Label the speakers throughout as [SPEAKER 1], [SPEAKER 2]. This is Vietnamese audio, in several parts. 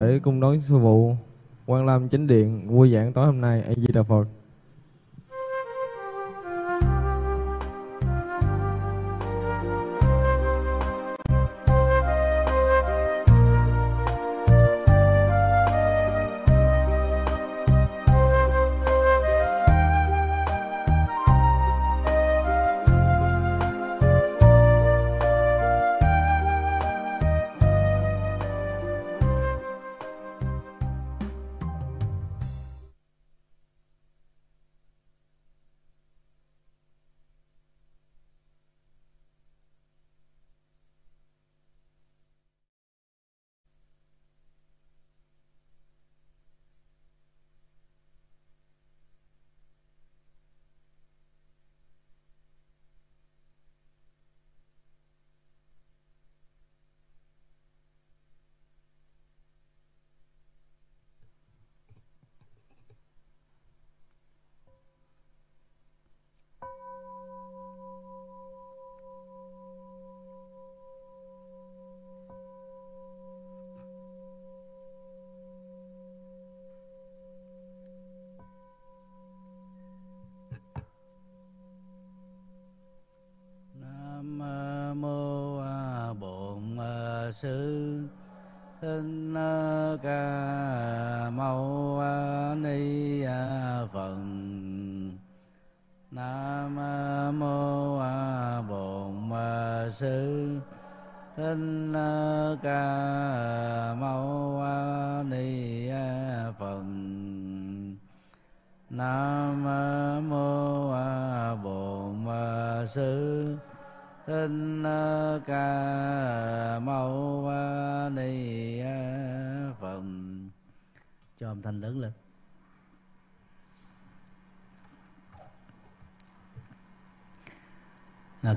[SPEAKER 1] để cung đón sư phụ quan lâm chánh điện, vui giảng tối hôm nay a di đà phật.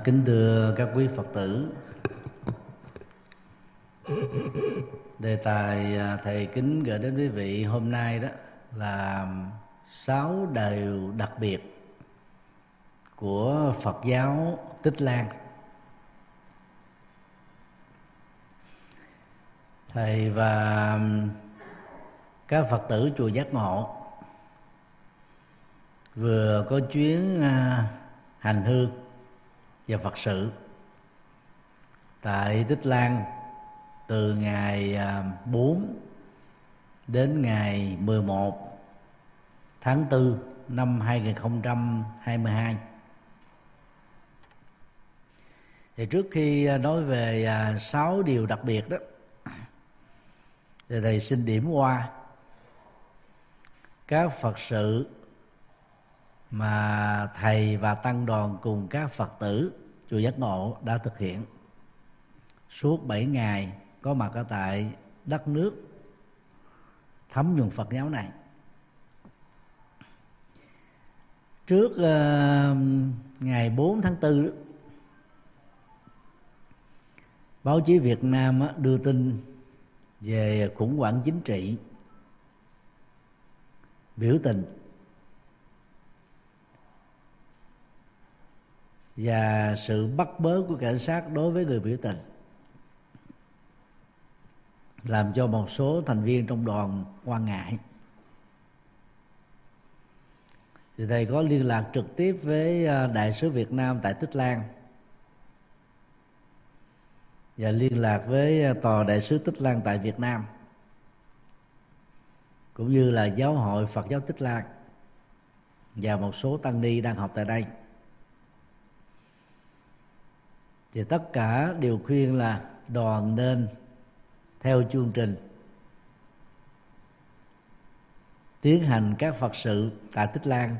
[SPEAKER 2] Kính thưa các quý phật tử. Đề tài à, thầy kính gửi đến quý vị hôm nay đó là sáu điều đặc biệt của Phật giáo Tích Lan. Thầy và các Phật tử chùa Giác Ngộ vừa có chuyến à, hành hương và Phật sự. Tại Tích Lan, từ ngày à, 4 đến ngày 11 tháng 4 năm 2022 thì trước khi à, nói về à, sáu điều đặc biệt đó, thì thầy xin điểm qua các phật sự mà thầy và tăng đoàn cùng các phật tử chùa giác ngộ đã thực hiện. Suốt 7 ngày có mặt ở tại đất nước thấm nhuần phật giáo này. Trước uh, ngày 4 tháng 4 báo chí Việt Nam đưa tin về khủng hoảng chính trị biểu tình. Và sự bắt bớ của cảnh sát đối với người biểu tình, làm cho một số thành viên trong đoàn quan ngại. Thì thầy có liên lạc trực tiếp với à, đại sứ Việt Nam tại Tích Lan và liên lạc với à, tòa đại sứ Tích Lan tại Việt Nam, cũng như là giáo hội Phật giáo Tích Lan và một số tăng ni đang học tại đây. Thì tất cả đều khuyên là đoàn nên theo chương trình. Tiến hành các phật sự tại tích lan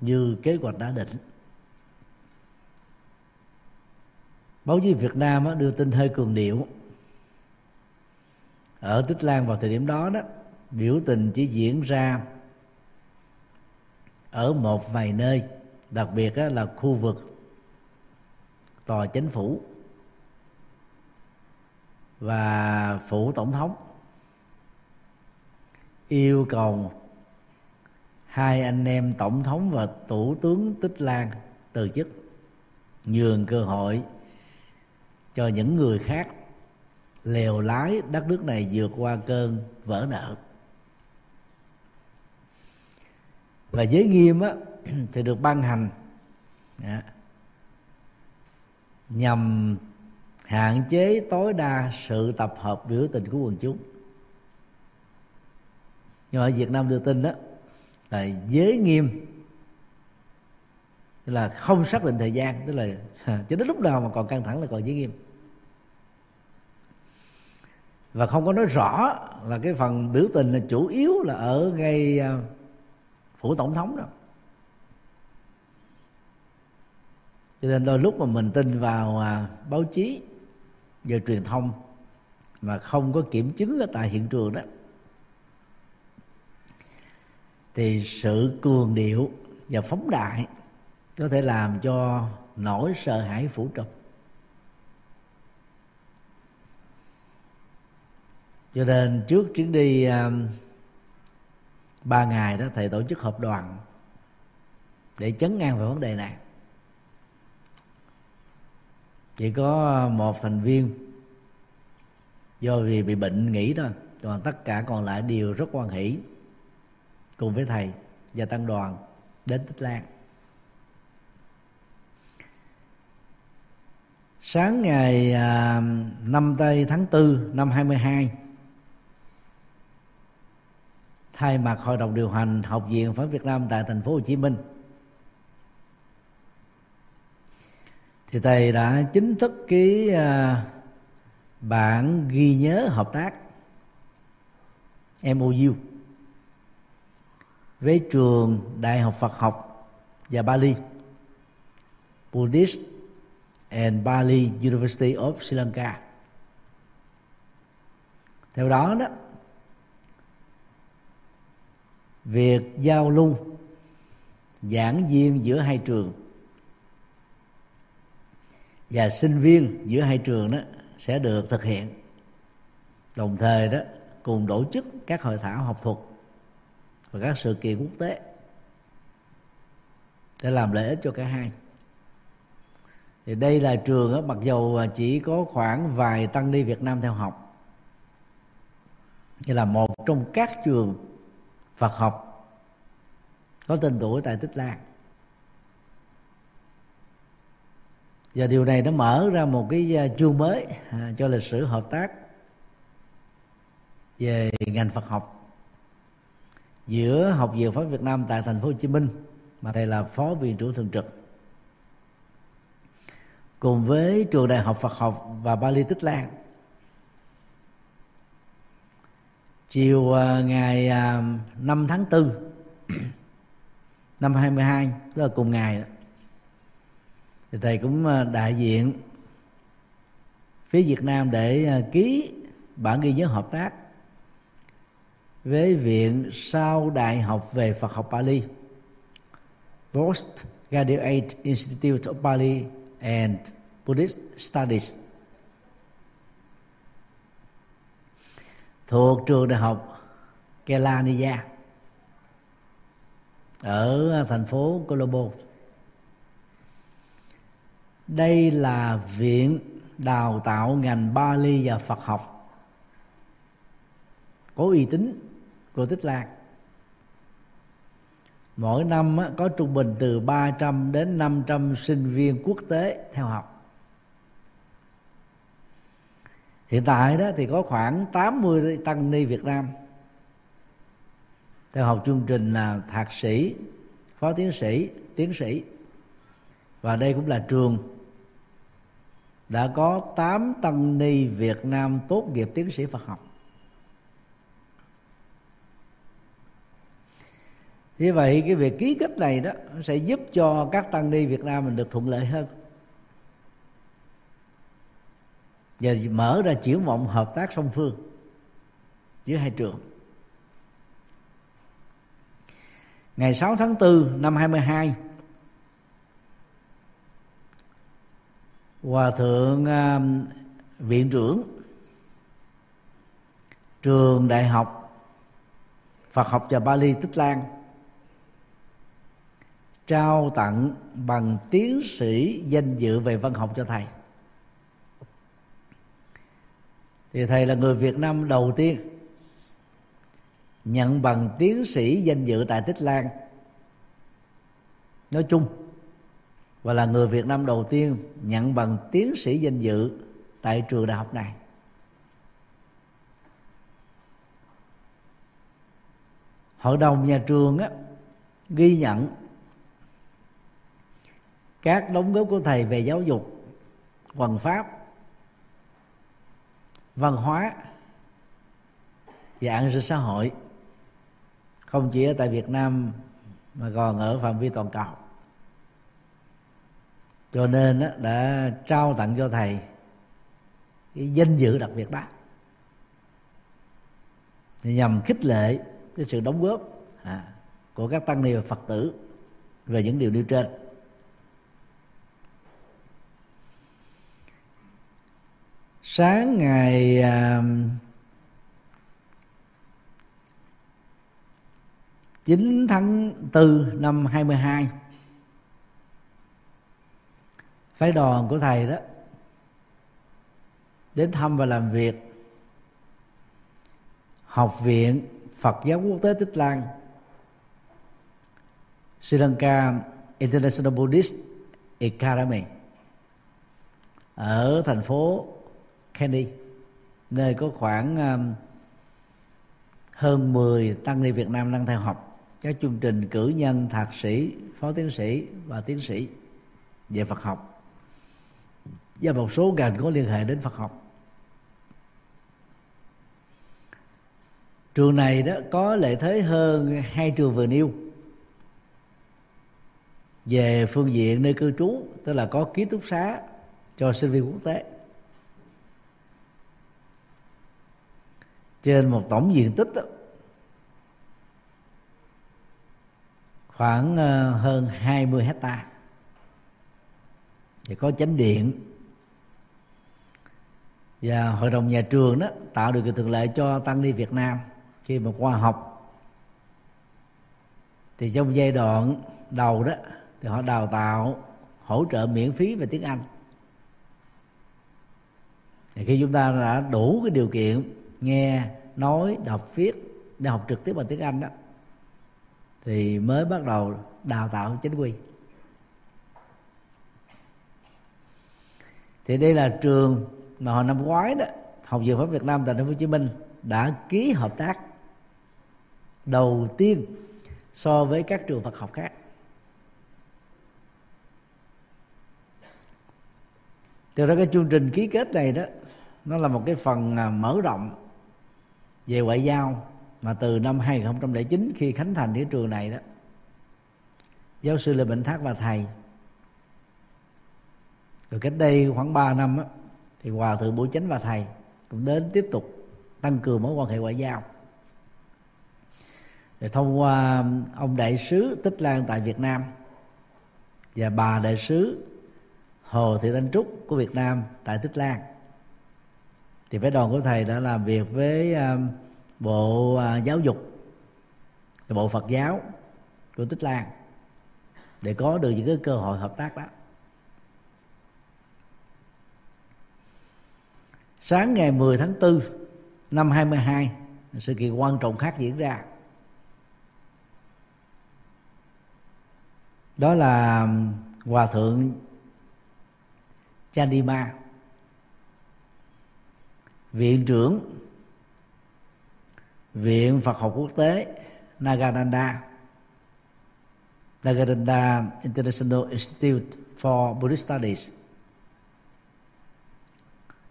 [SPEAKER 2] như kế hoạch đã định. Báo chí việt nam đưa tin hơi cường điệu. Ở tích lan vào thời điểm đó đó, biểu tình chỉ diễn ra ở một vài nơi, đặc biệt là khu vực tòa chính phủ và phủ tổng thống. Yêu cầu hai anh em tổng thống và thủ tướng tích lan từ chức nhường cơ hội cho những người khác lèo lái đất nước này vượt qua cơn vỡ nợ. Và giới nghiêm á, thì được ban hành. Đó, nhằm hạn chế tối đa sự tập hợp biểu tình của quần chúng. Nhưng mà ở Việt Nam đưa tin đó, là giới nghiêm, tức là không xác định thời gian, tức là cho đến lúc nào mà còn căng thẳng là còn giới nghiêm. Và không có nói rõ là cái phần biểu tình là chủ yếu là ở ngay à, phủ tổng thống đâu cho nên đôi lúc mà mình tin vào à, báo chí và truyền thông mà không có kiểm chứng ở tại hiện trường đó thì sự cường điệu và phóng đại có thể làm cho nỗi sợ hãi phủ trùm cho nên trước chuyến đi à, ba ngày đó thầy tổ chức họp đoàn để chấn ngang về vấn đề này chỉ có ờ, một thành viên. Do vì bị bệnh nghỉ thôi còn tất cả còn lại đều rất quan hỷ cùng với thầy và tăng đoàn đến tích lan. Sáng ngày ờ, năm 5 tây tháng 4 năm 22 thay mặt hội đồng điều hành học viện phán Việt Nam tại thành phố Hồ Chí Minh thì thầy đã chính thức ký à, bản ghi nhớ hợp tác MOU với trường Đại học Phật học và Bali, Buddhist and Bali University of Sri Lanka. Theo đó đó, việc giao lưu giảng viên giữa hai trường và sinh viên giữa hai trường đó sẽ được thực hiện. Đồng thời đó cùng tổ chức các hội thảo học thuật và các sự kiện quốc tế để làm lợi ích cho cả hai. Thì đây là trường đó, mặc dầu chỉ có khoảng vài tăng ni Việt Nam theo học như là một trong các trường Phật học có tên tuổi tại Tích Lan. Và điều này nó mở ra một cái à, chương mới à, cho lịch sử hợp tác về ngành Phật học giữa học viện Pháp Việt Nam tại thành phố Hồ Chí Minh mà thầy là phó viện trưởng thường trực cùng với trường đại học Phật học và Bali Tích Lan. Chiều à, ngày à, 5 tháng 4 năm 22 tức là cùng ngày thì thầy cũng à, đại diện phía Việt Nam để à, ký bản ghi nhớ hợp tác với viện sau đại học về Phật học Bali Post Graduate Institute of Bali and Buddhist Studies. Thuộc trường đại học Kelaniya ở à, thành phố Colombo đây là viện đào tạo ngành Bali và Phật học. Có uy tín của Tích Lan mỗi năm có trung bình từ 300 đến 500 sinh viên quốc tế theo học. Hiện tại đó thì có khoảng 80 tăng ni Việt Nam. Theo học chương trình là thạc sĩ, phó tiến sĩ tiến sĩ. Và đây cũng là trường đã có 8 tăng ni Việt Nam tốt nghiệp tiến sĩ Phật học. Như vậy, cái việc ký kết này đó sẽ giúp cho các tăng ni Việt Nam mình được thuận lợi hơn. Và mở ra triển vọng hợp tác song phương giữa hai trường. Ngày 6 tháng 4 năm 22 hòa thượng uh, viện trưởng trường đại học Phật học và Bali Tích Lan trao tặng bằng tiến sĩ danh dự về văn học cho thầy. Thì thầy là người Việt Nam đầu tiên nhận bằng tiến sĩ danh dự tại Tích Lan. Nói chung và là người Việt Nam đầu tiên nhận bằng tiến sĩ danh dự tại trường đại học này. Hội đồng nhà trường á, ghi nhận các đóng góp của thầy về giáo dục quần pháp văn hóa và an sinh xã hội không chỉ ở tại Việt Nam mà còn ở phạm vi toàn cầu cho nên đã trao tặng cho thầy cái danh dự đặc biệt đó. Nhằm khích lệ cái sự đóng góp à, của các tăng ni và phật tử về những điều nêu trên. Sáng ngày à, 9 tháng 4 năm 22 phái đoàn của thầy đó đến thăm và làm việc. Học viện Phật giáo quốc tế Tích Lan Sri Lanka International Buddhist Academy ở thành phố Kandy nơi có khoảng um, hơn 10 tăng ni Việt Nam đang theo học. Các chương trình cử nhân thạc sĩ phó tiến sĩ và tiến sĩ về Phật học và một số ngành có liên hệ đến Phật học. Trường này đó có lợi thế hơn hai trường vừa nêu. Về phương diện nơi cư trú tức là có ký túc xá cho sinh viên quốc tế. Trên một tổng diện tích đó, khoảng ờ, hơn 20 hecta. Thì có chánh điện và hội đồng nhà trường đó tạo được cái thuận lợi cho tăng ni Việt Nam khi mà qua học. Thì trong giai đoạn đầu đó thì họ đào tạo, hỗ trợ miễn phí về tiếng Anh. Thì khi chúng ta đã đủ cái điều kiện nghe, nói, đọc, viết để học trực tiếp bằng tiếng Anh đó, thì mới bắt đầu đào tạo chính quy. Thì đây là trường mà hồi năm ngoái đó học viện pháp Việt Nam tại thành phố Hồ Chí Minh đã ký hợp tác đầu tiên so với các trường Phật học khác. Từ đó cái chương trình ký kết này đó nó là một cái phần à, mở rộng về ngoại giao mà từ năm 2009 khi khánh thành cái trường này đó giáo sư Lê Bình Thác và thầy. Rồi cách đây khoảng 3 năm á, thì hòa thượng Bửu Chánh và thầy cũng đến tiếp tục tăng cường mối quan hệ ngoại giao. Rồi thông qua ông đại sứ Tích Lan tại Việt Nam và bà đại sứ Hồ Thị Thanh Trúc của Việt Nam tại Tích Lan. Thì phái đoàn của thầy đã làm việc với um, bộ uh, giáo dục bộ Phật giáo của Tích Lan để có được những cái cơ hội hợp tác đó. Sáng ngày 10 tháng 4 năm 22 sự kiện quan trọng khác diễn ra. Đó là hòa thượng Chandima, viện trưởng viện Phật học quốc tế Nagananda Nagananda International Institute for Buddhist Studies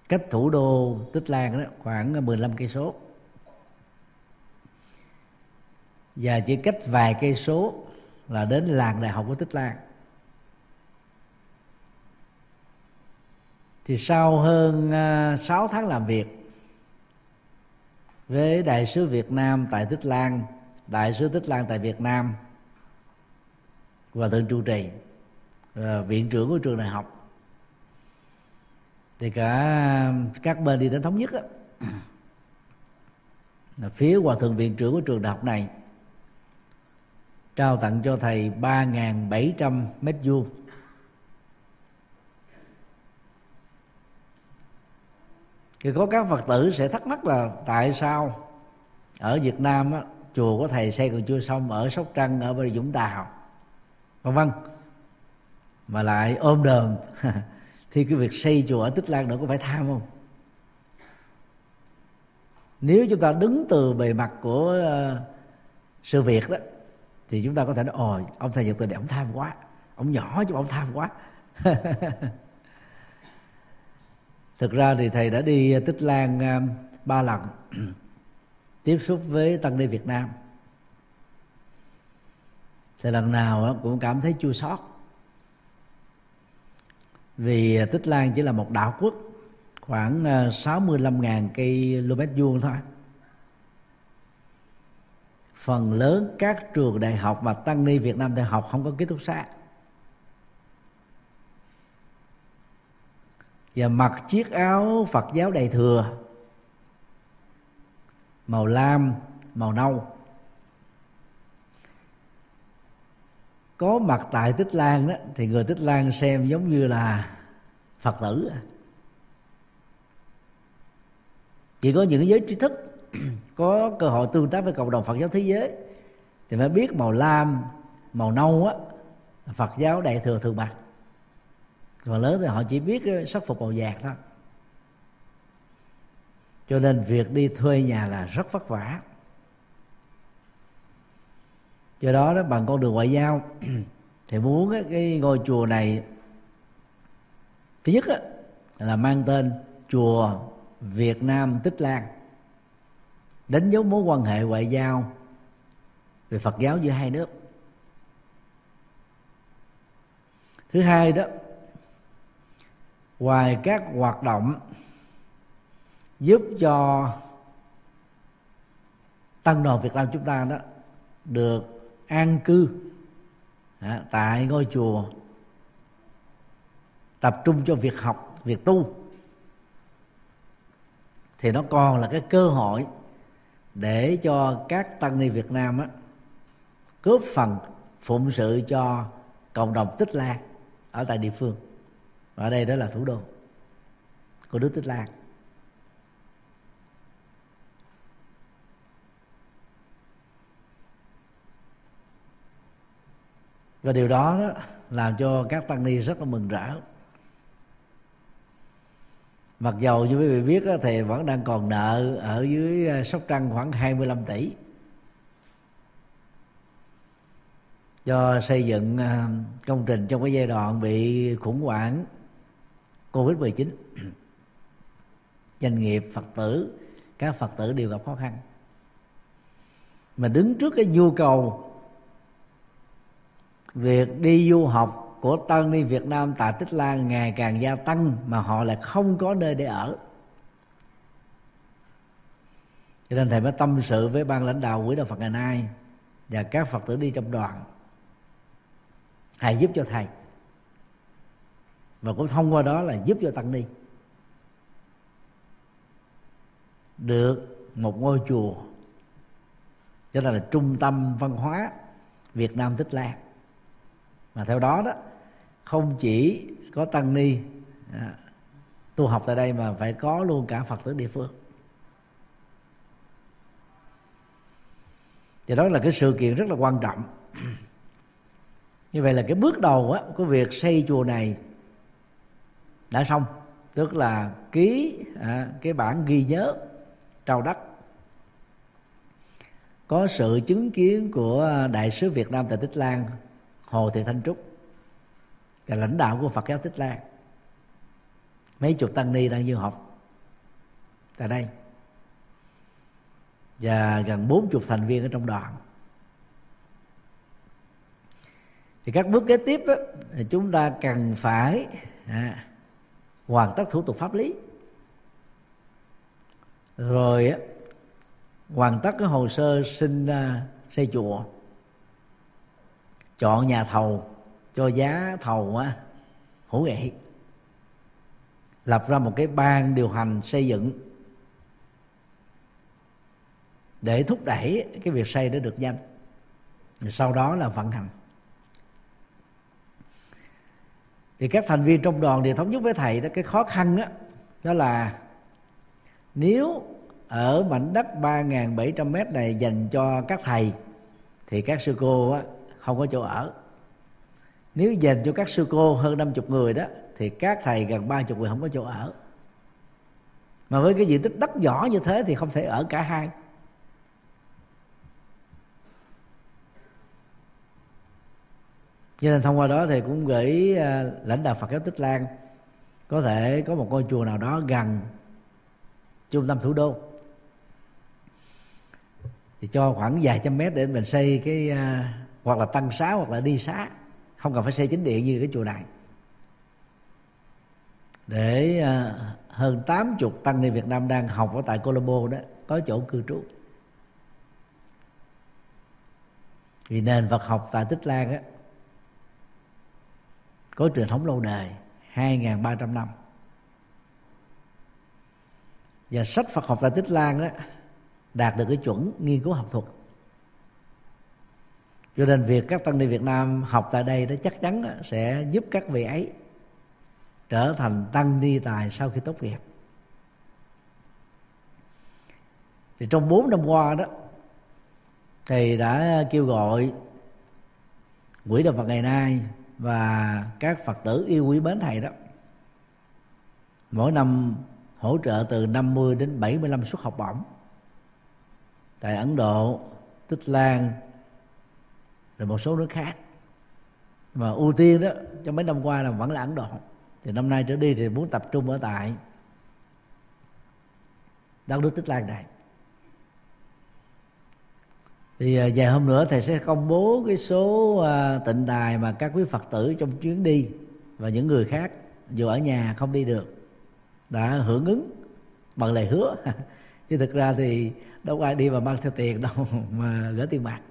[SPEAKER 2] cách thủ đô Tích Lan đó, khoảng ờ, 15 cây số. Và chỉ cách vài cây số là đến làng đại học của Tích Lan. Thì sau hơn ờ, 6 tháng làm việc với đại sứ Việt Nam tại Tích Lan, đại sứ Tích Lan tại Việt Nam và thượng trụ trì ờ, viện trưởng của trường đại học thì cả um, các bên đi đến thống nhất á, là phía hòa thượng viện trưởng của trường đại học này trao tặng cho thầy 3.700 mét vuông. Thì có các phật tử sẽ thắc mắc là tại sao ở việt nam á, chùa của thầy xây còn chưa xong ở sóc trăng ở bên vũng tàu vân vân mà lại ôm đờm thì cái việc xây chùa ở tích lan nữa có phải tham không? Nếu chúng ta đứng từ bề mặt của uh, sự việc đó thì chúng ta có thể nói ồ ông thầy nhật từ này ông tham quá. Ông nhỏ chứ ông tham quá. Thực ra thì thầy đã đi tích lan uh, ba lần tiếp xúc với tăng ni việt nam. Thì lần nào cũng cảm thấy chua xót vì à, Tích Lan chỉ là một đảo quốc, khoảng à, 65.000 km vuông thôi. Phần lớn các trường đại học và tăng ni Việt Nam đại học không có ký túc xá. Và mặc chiếc áo Phật giáo đầy thừa, màu lam, màu nâu. Có mặt tại tích lan đó, thì người tích lan xem giống như là phật tử à. chỉ có những giới trí thức, có cơ hội tương tác với cộng đồng phật giáo thế giới, thì mới biết màu lam, màu nâu á phật giáo đại thừa thường mặc còn lớn thì họ chỉ biết sắc phục màu vàng thôi. Cho nên việc đi thuê nhà là rất vất vả do đó đó, bằng con đường ngoại giao, thì muốn cái ngôi chùa này, thứ nhất là mang tên chùa Việt Nam Tích Lan, đánh dấu mối quan hệ ngoại giao về Phật giáo giữa hai nước. Thứ hai đó, ngoài các hoạt động giúp cho tăng đoàn Việt Nam chúng ta đó được an cư. Tại ngôi chùa. Tập trung cho việc học việc tu. Thì nó còn là cái cơ hội để cho các tăng ni Việt Nam á, góp phần phụng sự cho cộng đồng Tích Lan ở tại địa phương. Ở đây đó là thủ đô của nước Tích Lan và điều đó, đó làm cho các tăng ni rất là mừng rỡ. Mặc dầu như quý vị biết thì vẫn đang còn nợ ở dưới ờ, sóc trăng khoảng 25 tỷ. Do xây dựng ờ, công trình trong cái giai đoạn bị khủng hoảng covid 19 doanh nghiệp phật tử các phật tử đều gặp khó khăn. Mà đứng trước cái nhu cầu việc đi du học của tăng ni Việt Nam tại Tích Lan ngày càng gia tăng mà họ lại không có nơi để ở. Cho nên thầy mới tâm sự với ban lãnh đạo quỹ đạo Phật ngày nay và các Phật tử đi trong đoàn. Hãy giúp cho thầy. Và cũng thông qua đó là giúp cho tăng ni được một ngôi chùa, cho nên là trung tâm văn hóa Việt Nam Tích Lan mà theo đó đó không chỉ có tăng ni à, tu học tại đây mà phải có luôn cả phật tử địa phương. Và đó là cái sự kiện rất là quan trọng. Như vậy là cái bước đầu á, của việc xây chùa này đã xong. Tức là ký à, cái bản ghi nhớ trao đất có sự chứng kiến của đại sứ Việt Nam tại Tích Lan hồ thị thanh trúc là lãnh đạo của phật giáo tích lan. Mấy chục tăng ni đang du học tại đây. Và gần bốn chục thành viên ở trong đoàn. Thì các bước kế tiếp đó, thì chúng ta cần phải à, hoàn tất thủ tục pháp lý. Rồi á, hoàn tất cái hồ sơ xin uh, à, xây chùa chọn nhà thầu cho giá thầu á hữu nghị. Lập ra một cái ban điều hành xây dựng để thúc đẩy cái việc xây để được nhanh. Rồi sau đó là vận hành. Thì các thành viên trong đoàn đều thống nhất với thầy đó cái khó khăn đó, đó là nếu ở mảnh đất 3.700 mét này dành cho các thầy thì các sư cô á, không có chỗ ở. Nếu dành cho các sư cô hơn 50 người đó, thì các thầy gần 30 người không có chỗ ở. Mà với cái diện tích đất nhỏ như thế thì không thể ở cả hai. Cho nên thông qua đó thì cũng gửi à, lãnh đạo Phật giáo Tích Lan, có thể có một ngôi chùa nào đó gần trung tâm thủ đô. Thì cho khoảng vài trăm mét để mình xây cái à, hoặc là tăng xá, hoặc là đi xá, không cần phải xây chính điện như cái chùa này. Để à, hơn 80 tăng ni Việt Nam đang học ở tại Colombo đó, có chỗ cư trú. Vì nền Phật học tại Tích Lan á, có truyền thống lâu đời 2.300 năm. Và sách Phật học tại Tích Lan đó đạt được cái chuẩn nghiên cứu học thuật cho nên việc các tăng ni Việt Nam học tại đây đó chắc chắn sẽ giúp các vị ấy trở thành tăng ni tài sau khi tốt nghiệp. Thì trong bốn năm qua đó thầy đã kêu gọi quỹ đạo Phật ngày nay và các Phật tử yêu quý mến thầy đó mỗi năm hỗ trợ từ 50 đến 75 suất học bổng tại Ấn Độ, Tích Lan rồi một số nước khác. Mà ưu tiên đó, trong mấy năm qua là vẫn là Ấn Độ. Thì năm nay trở đi thì muốn tập trung ở tại đất nước Tích Lan này. Thì à, vài hôm nữa thầy sẽ công bố cái số à, tịnh đài mà các quý phật tử trong chuyến đi và những người khác dù ở nhà không đi được đã hưởng ứng bằng lời hứa. Chứ thực ra thì đâu ai đi mà mang theo tiền đâu mà gửi tiền mặt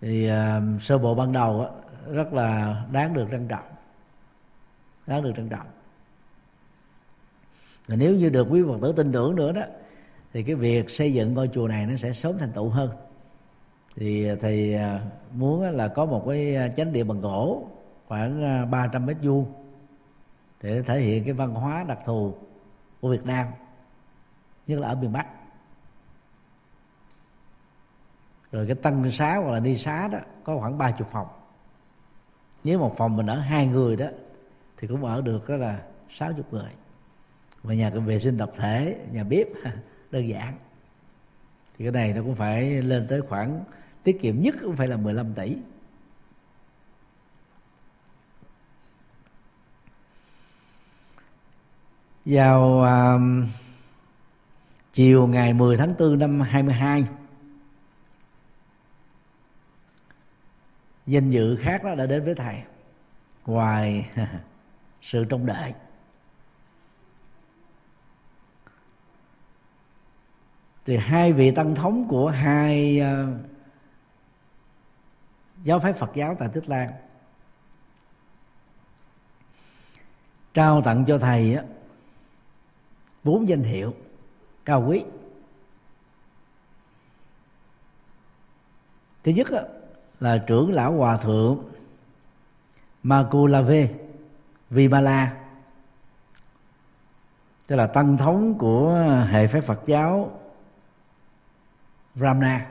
[SPEAKER 2] thì uh, sơ bộ ban đầu á, rất là đáng được trân trọng. Đáng được trân trọng. Và nếu như được quý phật tử tin tưởng nữa đó thì cái việc xây dựng ngôi chùa này nó sẽ sớm thành tựu hơn. Thì ờ, thầy ờ, muốn là có một cái chánh điện bằng gỗ khoảng 300 mét vuông để thể hiện cái văn hóa đặc thù của Việt Nam nhất là ở miền Bắc. Rồi cái tăng xá hoặc là đi xá đó có khoảng ba chục phòng. Nếu một phòng mình ở hai người đó thì cũng ở được đó là sáu chục người. Và nhà vệ sinh tập thể nhà bếp đơn giản. Thì cái này nó cũng phải lên tới khoảng tiết kiệm nhất cũng phải là 15 tỷ. Vào uh, chiều ngày 10 tháng 4 năm 22 danh dự khác đó đã đến với thầy. Ngoài sự trông đợi. Thì hai vị tăng thống của hai uh, giáo phái Phật giáo tại Tích Lan trao tặng cho thầy á, bốn danh hiệu cao quý. Thứ nhất á, là trưởng lão hòa thượng Makulave Vimala. Tức là tăng thống của hệ phái Phật giáo Ramna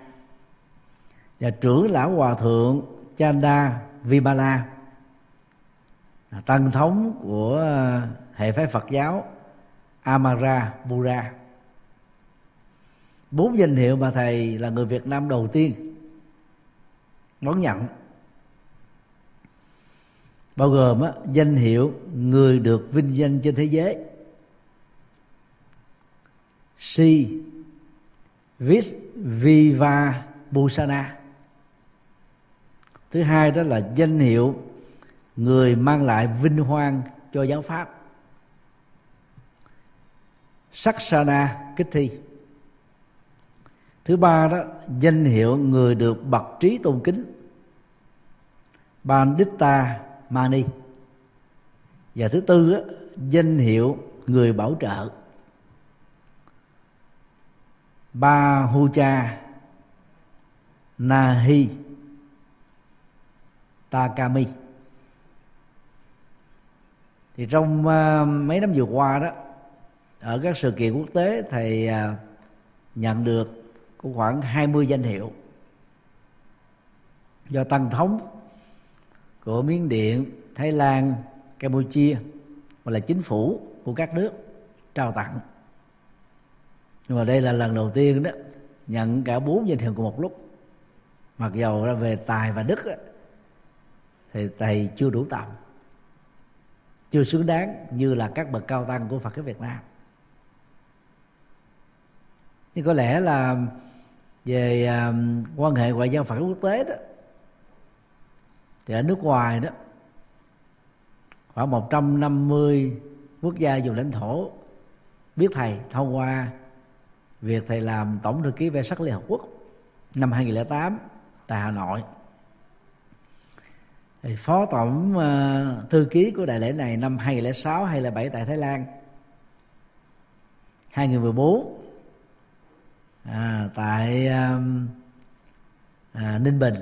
[SPEAKER 2] và trưởng lão hòa thượng Chanda Vimala. Tăng thống của hệ phái Phật giáo Amara Bura bốn danh hiệu mà thầy là người Việt Nam đầu tiên đón nhận. Bao gồm á, danh hiệu người được vinh danh trên thế giới. Si vis viva busana. Thứ hai đó là danh hiệu người mang lại vinh hoan cho giáo pháp. Saksana Kích Thi Thứ ba đó danh hiệu người được bậc trí tôn kính. Bandita Mani. Và thứ tư đó, danh hiệu người bảo trợ. Ba Hucha Nahi Takami. Thì trong uh, mấy năm vừa qua đó ở các sự kiện quốc tế thầy uh, nhận được có khoảng 20 danh hiệu do tăng thống của Miến Điện, Thái Lan, Campuchia và là chính phủ của các nước trao tặng. Nhưng mà đây là lần đầu tiên đó nhận cả bốn danh hiệu cùng một lúc. Mặc dầu ra về tài và đức thì thầy chưa đủ tầm chưa xứng đáng như là các bậc cao tăng của Phật giáo Việt Nam. Nhưng có lẽ là về à, quan hệ ngoại giao Phật quốc tế đó. Thì ở nước ngoài đó khoảng 150 quốc gia dùng lãnh thổ biết thầy thông qua việc thầy làm tổng thư ký về sắc Liên Hợp Quốc năm 2008 tại Hà Nội. Thì phó tổng uh, thư ký của đại lễ này năm 2006 2007 tại Thái Lan. 2014 à, tại um, à, Ninh Bình.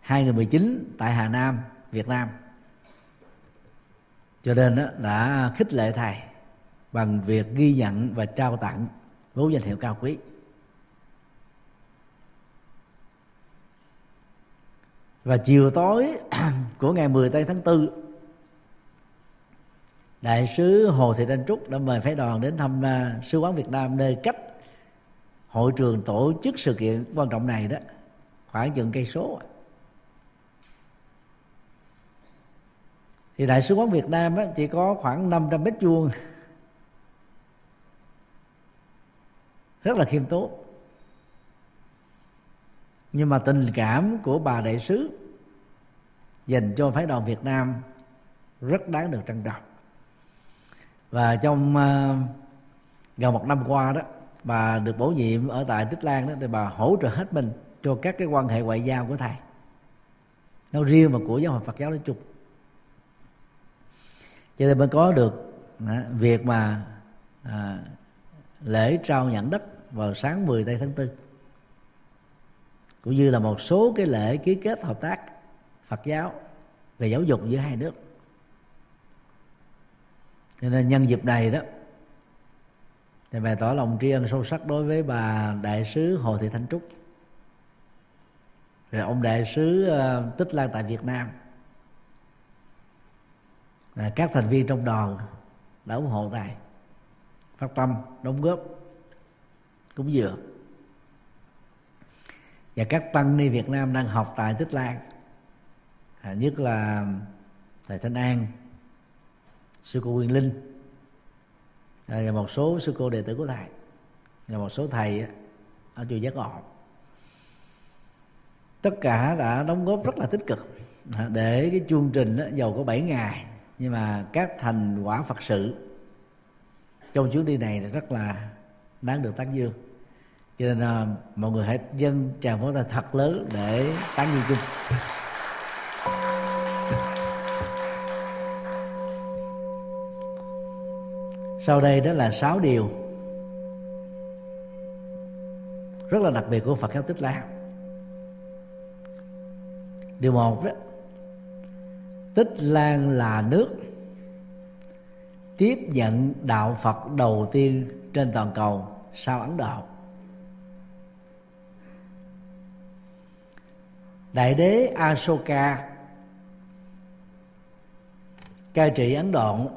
[SPEAKER 2] 2019 tại Hà Nam Việt Nam. Cho nên đó, đã khích lệ thầy bằng việc ghi nhận và trao tặng bốn danh hiệu cao quý. Và chiều tối của ngày 10 tây tháng 4 đại sứ Hồ Thị Thanh Trúc đã mời phái đoàn đến thăm à, sứ quán Việt Nam nơi cách hội trường tổ chức sự kiện quan trọng này đó khoảng chừng cây số à. thì đại sứ quán Việt Nam đó chỉ có khoảng 500 mét vuông. Rất là khiêm tốn. Nhưng mà tình cảm của bà đại sứ dành cho phái đoàn Việt Nam rất đáng được trân trọng. Và trong uh, gần một năm qua đó bà được bổ nhiệm ở tại Tích Lan đó thì bà hỗ trợ hết mình cho các cái quan hệ ngoại giao của thầy. Nói riêng và của giáo hội Phật giáo nói chung. Cho nên mới có được à, việc mà à, lễ trao nhận đất vào sáng 10 tây tháng 4 cũng như là một số cái lễ ký kết hợp tác Phật giáo về giáo dục giữa hai nước. Cho nên nhân dịp này đó thì bày tỏ lòng tri ân sâu sắc đối với bà đại sứ Hồ Thị Thanh Trúc. Rồi ông đại sứ uh, Tích Lan tại Việt Nam. Là các thành viên trong đoàn đã ủng hộ tài, phát tâm đóng góp cúng dường. Và các tăng ni Việt Nam đang học tại Tích Lan à, nhất là thầy Thanh An sư cô Quyền Linh và một số sư cô đệ tử của thầy. Và một số thầy ở chùa Giác Ngộ. Tất cả đã đóng góp rất là tích cực. Để cái chương trình đó, giàu có 7 ngày. Nhưng mà các thành quả Phật sự trong chuyến đi này rất là đáng được tán dương. Cho nên à, mọi người hãy dân tràng pháo tay thật lớn để tán dương chung. Sau đây đó là sáu điều rất là đặc biệt của Phật giáo Tích Lan điều một đó, Tích Lan là nước tiếp nhận đạo Phật đầu tiên trên toàn cầu sau Ấn Độ. Đại đế Ashoka cai trị Ấn Độ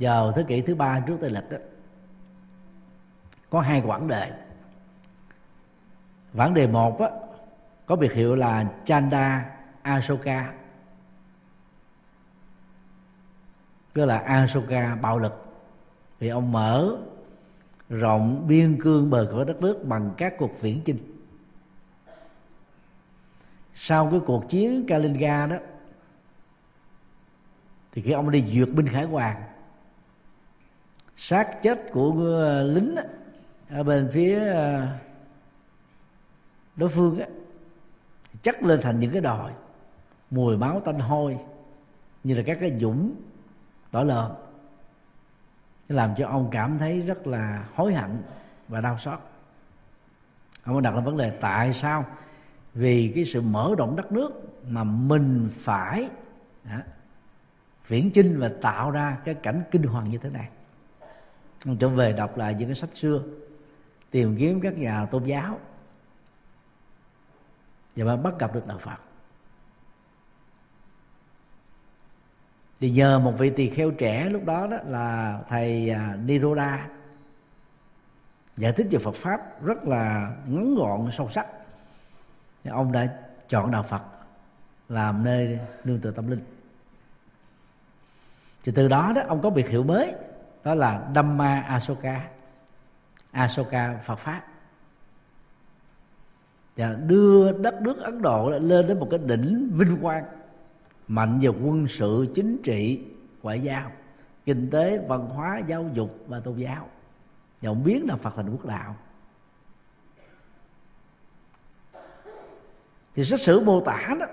[SPEAKER 2] vào thế kỷ thứ ba trước Tây lịch đó, có hai quãng đề. Quãng đề một á, có biệt hiệu là Chanda Asoka tức là Asoka bạo lực thì ông mở rộng biên cương bờ cõi đất nước bằng các cuộc viễn chinh sau cái cuộc chiến Kalinga đó thì khi ông đi duyệt binh khải hoàng sát chết của ờ, lính á, ở bên phía ờ, đối phương á chắc lên thành những cái đồi, mùi máu tanh hôi, như là các cái dũng đỏ lợn làm cho ông cảm thấy rất là hối hận và đau xót. Ông đặt ra vấn đề, tại sao? Vì cái sự mở rộng đất nước mà mình phải viễn chinh và tạo ra cái cảnh kinh hoàng như thế này trở về đọc lại những cái sách xưa, tìm kiếm các nhà tôn giáo, và bạn bắt gặp được đạo phật. Thì nhờ một vị tỳ kheo trẻ lúc đó đó là thầy à, Niroda, giải thích về Phật pháp rất là ngắn gọn, sâu sắc. Thì ông đã chọn đạo Phật làm nơi nương tựa tâm linh. Thì từ đó đó, ông có biệt hiệu mới đó là Dhamma Asoka Asoka Phật pháp. Và đưa đất nước Ấn Độ lên đến một cái đỉnh vinh quang, mạnh về quân sự, chính trị, ngoại giao, kinh tế, văn hóa, giáo dục và tôn giáo. Và ông biến là phật thành quốc đạo. Thì sách sử mô tả đó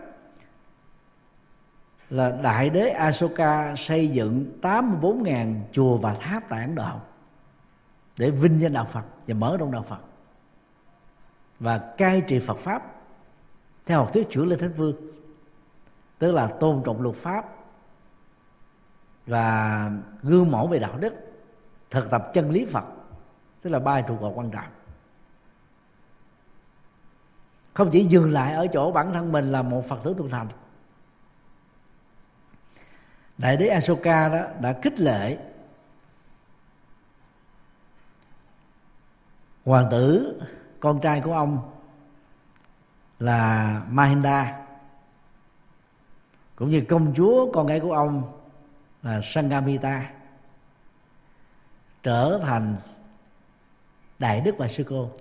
[SPEAKER 2] là đại đế Asoka xây dựng 84.000 chùa và tháp tại Ấn Độ để vinh danh đạo Phật và mở rộng đạo Phật và cai trị Phật pháp theo học thuyết chuyển lên thánh vương, tức là tôn trọng luật pháp và gương mẫu về đạo đức, thực tập chân lý Phật, tức là ba trụ cột quan trọng. Không chỉ dừng lại ở chỗ bản thân mình là một phật tử tu thành đại đế Asoka đó đã khích lệ hoàng tử, con trai của ông là Mahinda, cũng như công chúa con gái của ông là Sangamita, trở thành đại đức và sư cô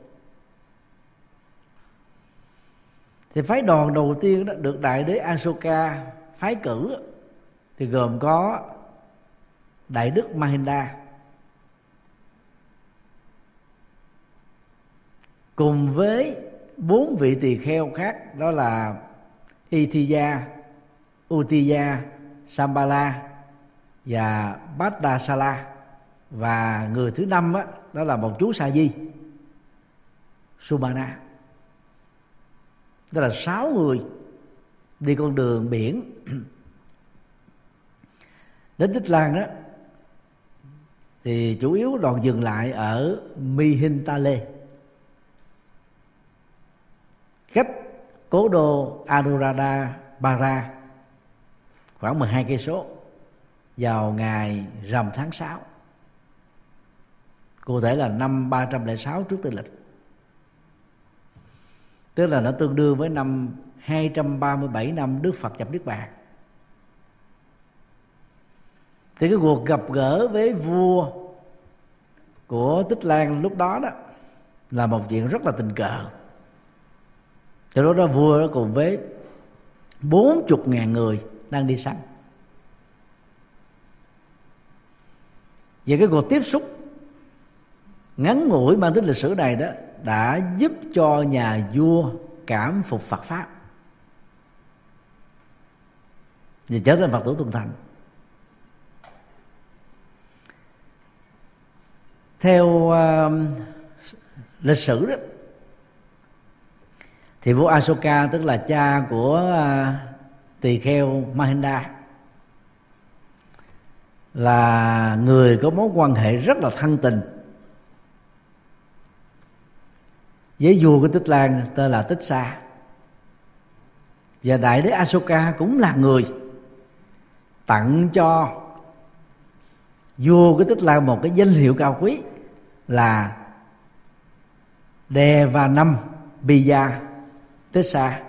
[SPEAKER 2] thì phái đoàn đầu tiên đó được đại đế Asoka phái cử thì gồm có đại đức Mahinda. Cùng với bốn vị tỳ kheo khác đó là Itiya, Utiya, Sambala và Bhaddasala. Và người thứ năm đó, đó là một chú sa di Sumana đó là sáu người đi con đường biển đến tích lan đó, thì chủ yếu đoàn dừng lại ở Mihintale. Cách cố đô Anuradha Bara khoảng 12 cây số, vào ngày rằm tháng 6 cụ thể là năm 306 trước tư lịch. Tức là nó tương đương với năm 237 năm Đức Phật nhập Niết Bàn thì cái cuộc gặp gỡ với vua của Tích Lan lúc đó đó là một chuyện rất là tình cờ. Cho đó đó vua đó cùng với bốn chục ngàn người đang đi săn. Và cái cuộc tiếp xúc ngắn ngủi mang tính lịch sử này đó đã giúp cho nhà vua cảm phục Phật pháp. Và trở thành Phật tử tuần thành. Theo uh, lịch sử đó thì vua Asoka tức là cha của uh, tỳ kheo Mahinda là người có mối quan hệ rất là thân tình với vua của tích lan tên là tích sa. Và đại đế asoka cũng là người tặng cho vua của tích lan một cái danh hiệu cao quý là đề và năm bija tích sa.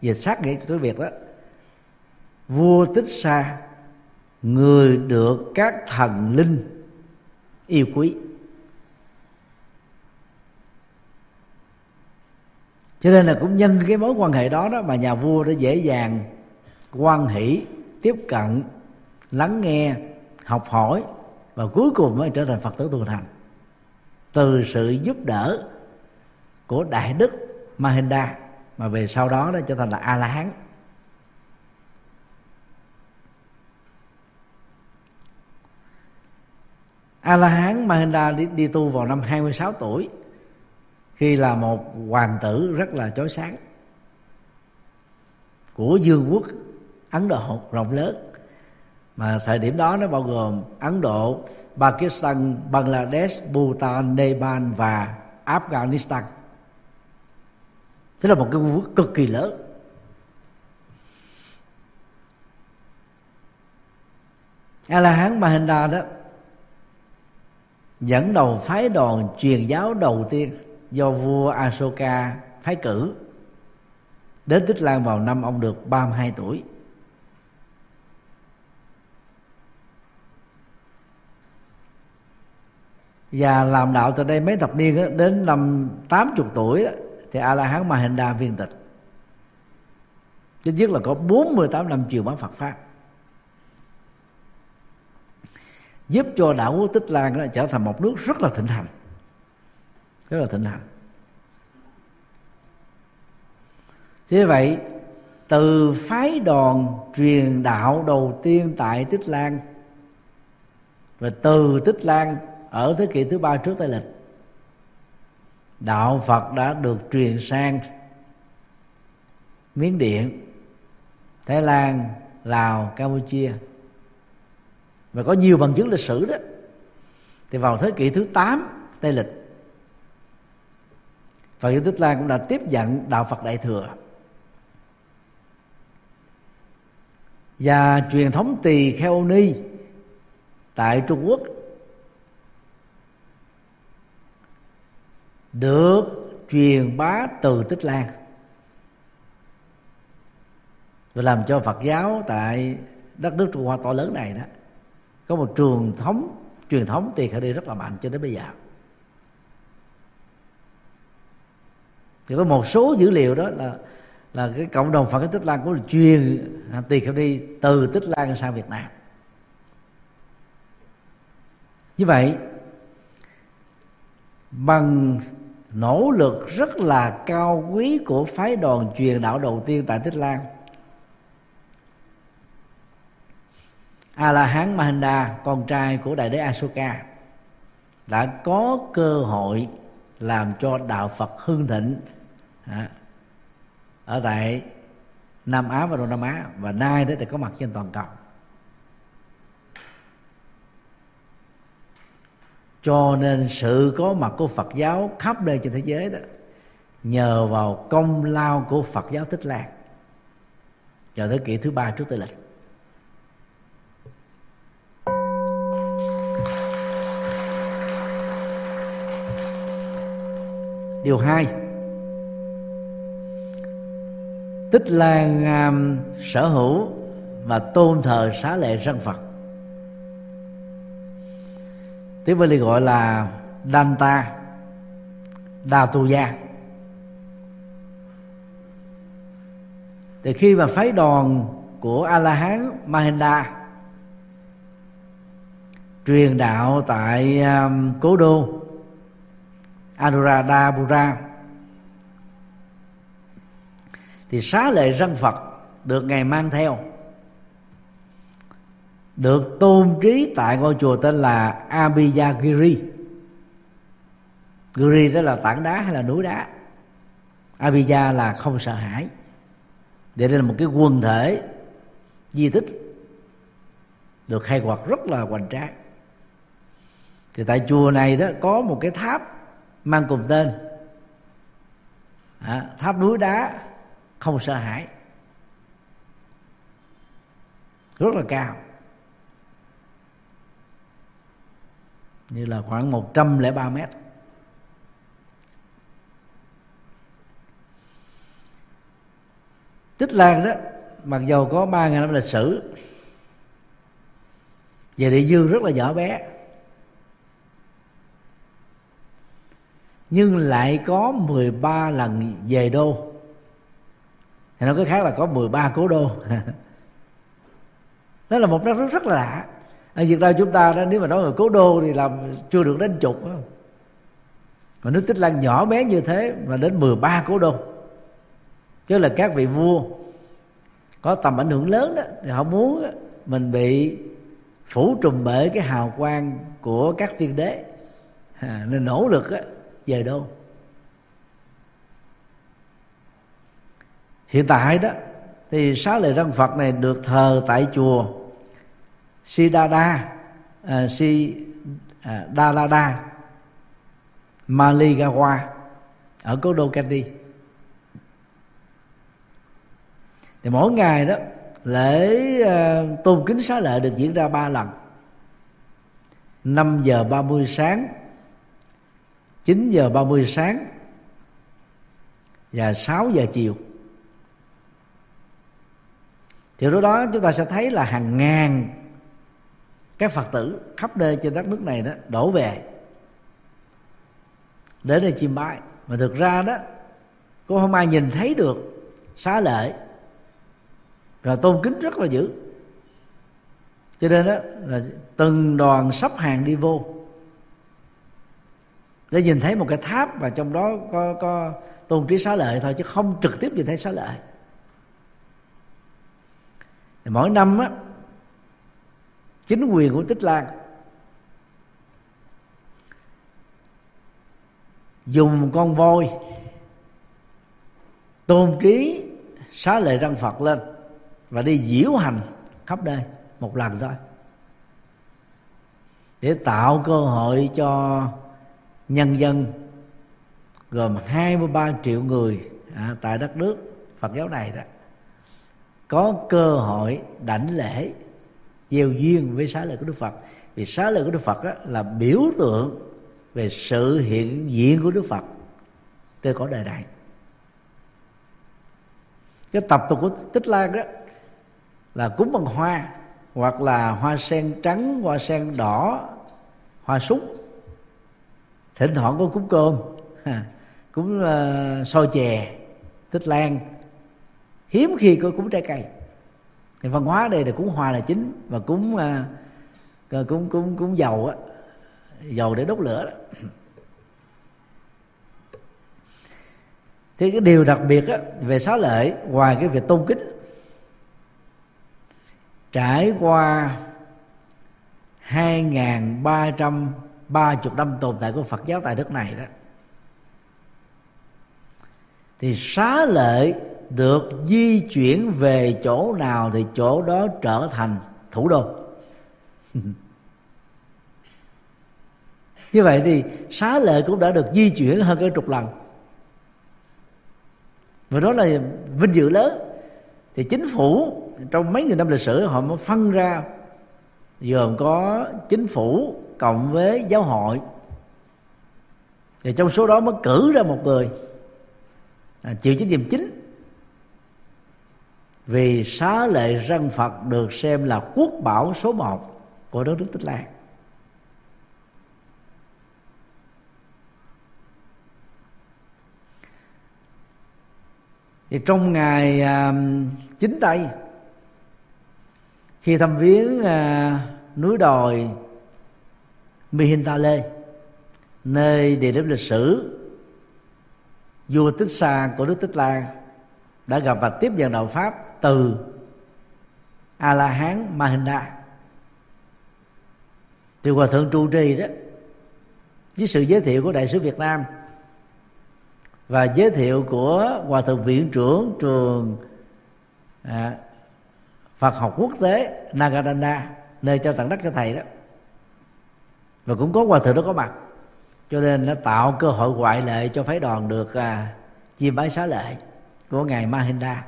[SPEAKER 2] Dịch sát nghĩa tiếng việt đó, vua tích sa, người được các thần linh yêu quý. Cho nên là cũng nhân cái mối quan hệ đó đó mà nhà vua đã dễ dàng quan hỷ, tiếp cận, lắng nghe, học hỏi và cuối cùng mới trở thành phật tử tu thành từ sự giúp đỡ của đại đức Mahinda mà về sau đó nó trở thành là a la hán a la hán Mahinda đi, đi tu vào năm 26 tuổi khi là một hoàng tử rất là chói sáng của dương quốc ấn độ rộng lớn. Mà thời điểm đó nó bao gồm Ấn Độ, Pakistan, Bangladesh, Bhutan, Nepal và Afghanistan. Thế là một cái quốc cực kỳ lớn. A La Hán Mahinda đó dẫn đầu phái đoàn truyền giáo đầu tiên do vua Asoka phái cử đến Tích Lan vào năm ông được 32 tuổi và làm đạo từ đây mấy thập niên đó, đến năm 80 tuổi đó, thì A La Hán Mahinda viên tịch. Chứ nhất là có 48 năm chiều bán Phật pháp. Giúp cho đạo quốc Tích Lan đó trở thành một nước rất là thịnh hành. Rất là thịnh hành. Thế vậy từ phái đoàn truyền đạo đầu tiên tại Tích Lan và từ Tích Lan ở thế kỷ thứ ba trước Tây lịch đạo Phật đã được truyền sang Miến Điện, Thái Lan, Lào, Campuchia. Và có nhiều bằng chứng lịch sử đó. Thì vào thế kỷ thứ 8 Tây lịch Phật giáo Tích Lan cũng đã tiếp nhận đạo Phật Đại thừa và truyền thống tỳ kheo ni tại Trung Quốc được truyền bá từ Tích Lan. Và làm cho Phật giáo tại đất nước Trung Hoa to lớn này đó, có một truyền thống truyền thống tỳ khởi đi rất là mạnh cho đến bây giờ. Thì có một số dữ liệu đó là là cái cộng đồng Phật giáo Tích Lan cũng là truyền tỳ khởi đi từ Tích Lan sang Việt Nam. Như vậy, bằng nỗ lực rất là cao quý của phái đoàn truyền đạo đầu tiên tại Tích Lan. A la hán mahinda, con trai của đại đế asoka đã có cơ hội làm cho đạo phật hưng thịnh à, ở tại nam á và đông nam á, và nay đó thì có mặt trên toàn cầu. Cho nên sự có mặt của phật giáo khắp nơi trên thế giới đó nhờ vào công lao của phật giáo tích lan. Vào thế kỷ thứ ba trước tây lịch. Điều hai tích lan um, sở hữu và tôn thờ xá lệ dân phật tiếng Bali gọi là Danta Đa Tu Gia thì khi mà phái đoàn của A La Hán Mahinda truyền đạo tại um, cố đô Anuradhapura thì xá lệ răng Phật được ngài mang theo được tôn trí tại ngôi chùa tên là Abhiyagiri. Giri đó là tảng đá hay là núi đá? Abhija là không sợ hãi. Để đây là một cái quần thể di tích được khai quật rất là hoành tráng. Thì tại chùa này đó có một cái tháp mang cùng tên. À, tháp núi đá không sợ hãi. Rất là cao. Như là khoảng 103 mét. Tích Lan đó, mặc dầu có 3 ngàn năm lịch sử, về địa dương rất là nhỏ bé. Nhưng lại có 13 lần về đô. Thì nó có khác là có 13 cố đô. Đó là một đất rất rất là lạ ở Việt Nam chúng ta đó nếu mà nói về cố đô thì làm chưa được đến chục đó. mà nước Tích Lan nhỏ bé như thế mà đến 13 cố đô. Chứ là các vị vua có tầm ảnh hưởng lớn đó thì họ muốn mình bị phủ trùm bể cái hào quang của các tiên đế. À, nên nỗ lực á, về đâu hiện tại đó thì sáu lệ răng phật này được thờ tại chùa Siddhartha à, ờ, Si ờ, Maligawa ở cố đô Kandy. Thì mỗi ngày đó lễ uh, tôn kính xá lợi được diễn ra ba lần. 5 giờ 30 sáng 9 giờ 30 sáng và 6 giờ chiều. Thì lúc đó chúng ta sẽ thấy là hàng ngàn các phật tử khắp nơi trên đất nước này đó, đổ về. Đến đây chiêm bái. Mà thực ra đó, cũng không ai nhìn thấy được xá lợi và tôn kính rất là dữ. Cho nên đó là từng đoàn sắp hàng đi vô. Để nhìn thấy một cái tháp và trong đó có có tôn trí xá lợi thôi, chứ không trực tiếp nhìn thấy xá lợi thì mỗi năm á chính quyền của tích lan. Dùng con voi tôn trí xá lợi răng phật lên và đi diễu hành khắp nơi một lần thôi. Để tạo cơ hội cho nhân dân gồm 23 triệu người à, tại đất nước Phật giáo này đó có cơ hội đảnh lễ gieo duyên với xá lợi của Đức Phật. Vì xá lợi của Đức Phật đó là biểu tượng về sự hiện diện của Đức Phật trên cõi đời này. Cái tập tục của Tích Lan đó là cúng bằng hoa hoặc là hoa sen trắng hoa sen đỏ hoa súng. thỉnh thoảng có cúng cơm cúng uh, soi chè tích lan. Hiếm khi có cúng trái cây thì văn hóa đây là cúng hoa là chính và cúng uh, à, cúng cúng cúng dầu á dầu để đốt lửa đó. Thì cái điều đặc biệt á, về xá lợi ngoài cái việc tôn kính trải qua 2.330 năm tồn tại của Phật giáo tại đất này đó thì xá lợi được di chuyển về chỗ nào thì chỗ đó trở thành thủ đô. Như vậy thì xá lệ cũng đã được di chuyển hơn cái chục lần và đó là vinh dự lớn. Thì chính phủ trong mấy nghìn năm lịch sử họ mới phân ra gồm có chính phủ cộng với giáo hội. Thì trong số đó mới cử ra một người à, chịu trách nhiệm chính vì xá lệ răng phật được xem là quốc bảo số một của đất nước tích lan. Thì trong ngày à, chín chính tây khi thăm viếng uh, núi đồi Mihintale nơi địa điểm lịch sử vua tích xa của nước tích lan đã gặp và tiếp nhận đạo pháp từ a la hán mahinda. Thì hòa thượng trụ trì đó với sự giới thiệu của đại sứ việt nam và giới thiệu của hòa thượng viện trưởng trường à, Phật học quốc tế Nagaranda nơi cho tặng đất cho thầy đó. Và cũng có hòa thượng đó có mặt cho nên nó tạo cơ hội ngoại lệ cho phái đoàn được à, chiêm bái xá lệ của ngài Mahinda.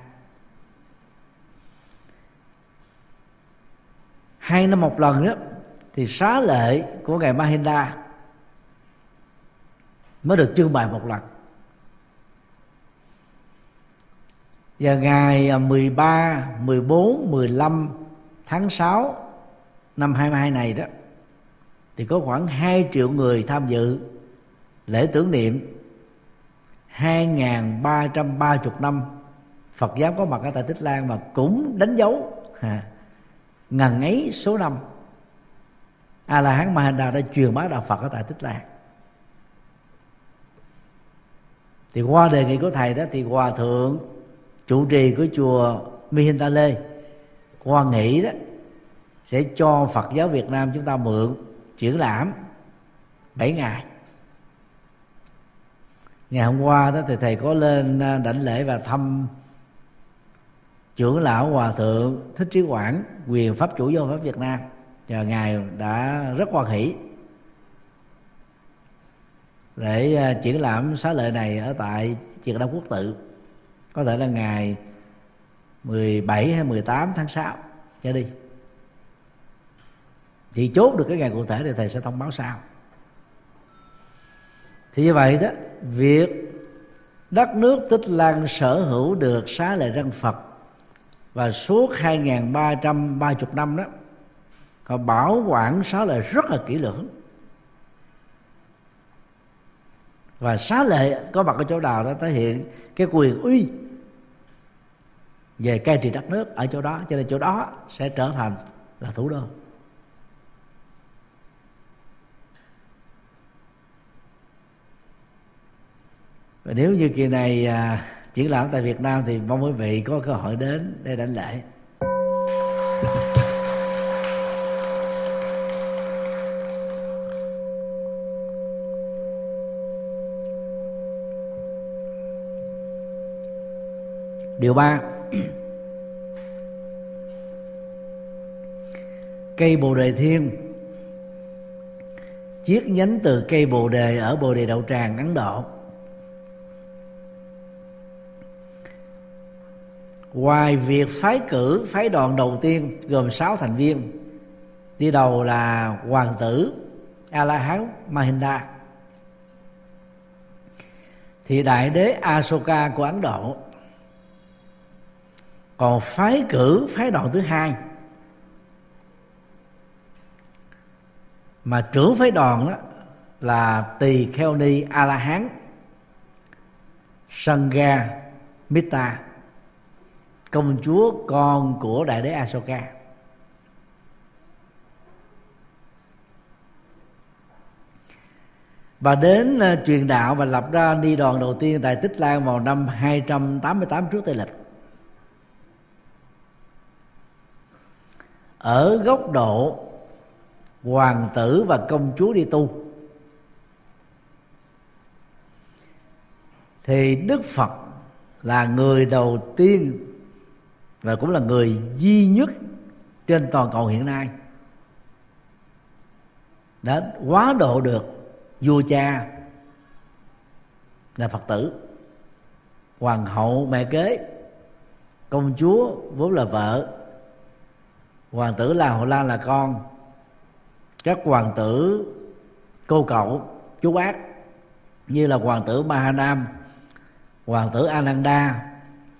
[SPEAKER 2] Hai năm một lần đó thì xá lệ của ngài Mahinda mới được trưng bày một lần. Và ngày 13, 14, 15 tháng 6 năm 22 này đó thì có khoảng 2 triệu người tham dự lễ tưởng niệm 2.330 năm Phật giáo có mặt ở tại Tích Lan mà cũng đánh dấu à, ngần ấy số năm A La Hán Mahanda đã truyền bá đạo Phật ở tại Tích Lan. Thì qua đề nghị của thầy đó, thì hòa thượng, chủ trì của chùa Mihintale qua nghĩ đó, sẽ cho Phật giáo Việt Nam chúng ta mượn triển lãm 7 ngày. Ngày hôm qua đó thì thầy có lên à, đảnh lễ và thăm trưởng lão hòa thượng thích trí quảng, quyền pháp chủ giáo pháp Việt Nam và ngài đã rất hoan hỷ. Để à, triển lãm xá lợi này ở tại triệt đông quốc tự, có thể là ngày 17 hay 18 tháng 6 trở đi. Chỉ chốt được cái ngày cụ thể thì thầy sẽ thông báo sau. Thì như vậy đó, việc đất nước tích lan sở hữu được xá lợi răng phật và suốt 2.330 năm đó họ bảo quản xá lợi rất là kỹ lưỡng. Và xá lệ có mặt ở chỗ nào đó thể hiện cái quyền uy về cai trị đất nước ở chỗ đó. Cho nên chỗ đó sẽ trở thành là thủ đô. Và nếu như kỳ này à, triển lãm tại Việt Nam thì mong quý vị có cơ hội đến để đảnh lễ. Điều ba. Cây bồ đề thiên. Chiếc nhánh từ cây bồ đề ở bồ đề đậu tràng ấn độ. Ngoài việc phái cử, phái đoàn đầu tiên, gồm 6 thành viên, đi đầu là hoàng tử a la hán mahinda. Thì đại đế asoka của ấn độ còn phái cử phái đoàn thứ hai. Mà trưởng phái đoàn đó là tỳ kheo ni a la hán sangha mita công chúa con của đại đế asoka và đến uh, truyền đạo và lập ra ni đoàn đầu tiên tại Tích Lan vào năm 288 trước Tây lịch. Ở góc độ hoàng tử và công chúa đi tu thì đức phật là người đầu tiên và cũng là người duy nhất trên toàn cầu hiện nay. Đã quá độ được vua cha là phật tử, hoàng hậu, mẹ kế, công chúa, vốn là vợ, hoàng tử là hồ lan là con, các hoàng tử cô cậu, chú bác, như là hoàng tử mahanam hoàng tử ananda,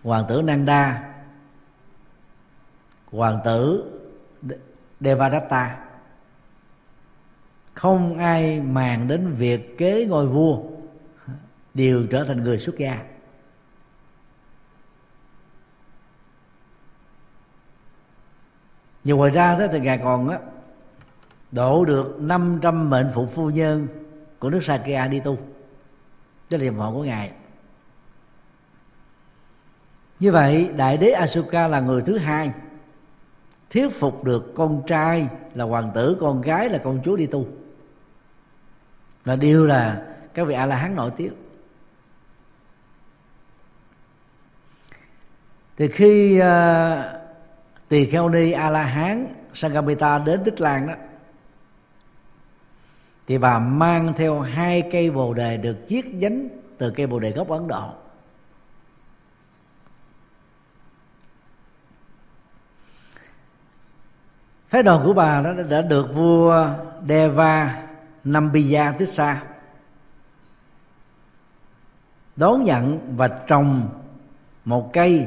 [SPEAKER 2] hoàng tử nanda hoàng tử devadatta. Không ai màng đến việc kế ngôi vua, đều trở thành người xuất gia. Nhưng ngoài ra đó thì ngài còn á độ được 500 mệnh phụ phu nhân của nước Sakya đi tu đó là niềm của ngài. Như vậy, đại đế Asuka là người thứ hai thuyết phục được con trai là hoàng tử con gái là công chúa đi tu và điều là các vị a la hán nổi tiếng. Thì khi uh, tỳ kheo ni a la hán sangamita đến tích lan đó thì bà mang theo hai cây bồ đề được chiết dánh từ cây bồ đề gốc ấn độ. Phái đoàn của bà đó đã được vua Deva Nambiya Tissa đón nhận và trồng một cây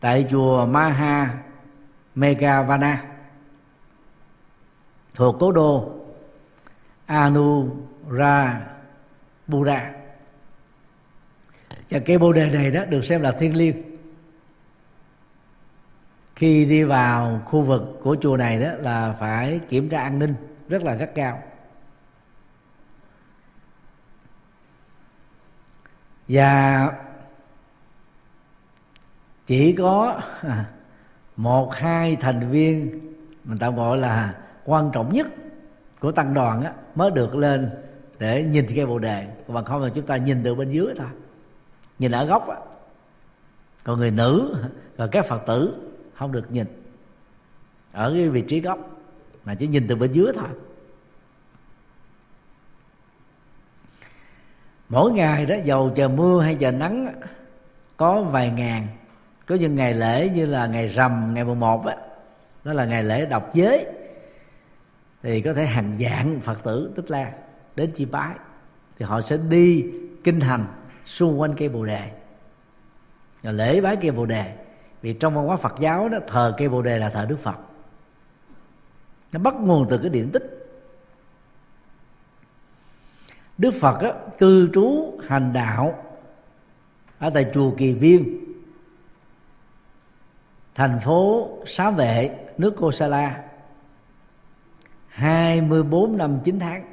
[SPEAKER 2] tại chùa Maha Megavana thuộc cố đô Anurapura và cây bồ đề này đó được xem là thiên liêng khi đi vào khu vực của chùa này đó là phải kiểm tra an ninh rất là gắt cao và chỉ có một hai thành viên mình tạm gọi là quan trọng nhất của tăng đoàn á, mới được lên để nhìn cái bồ đề còn không là chúng ta nhìn từ bên dưới thôi nhìn ở góc á. còn người nữ và các phật tử không được nhìn. Ở cái vị trí góc, mà chỉ nhìn từ bên dưới thôi. Mỗi ngày đó, dầu trời mưa hay trời nắng, có vài ngàn. Có những ngày lễ như là ngày rằm, ngày mùng một á, đó là ngày lễ đọc giới. Thì có thể hàng dạng phật tử tích la đến chi bái. Thì họ sẽ đi kinh hành xung quanh cây bồ đề. Và lễ bái cây bồ đề vì trong văn hóa phật giáo đó thờ cây bồ đề là thờ đức phật. Nó bắt nguồn từ cái điện tích. Đức phật á, cư trú hành đạo ở tại chùa kỳ viên thành phố xá vệ nước kosala 24 năm 9 tháng.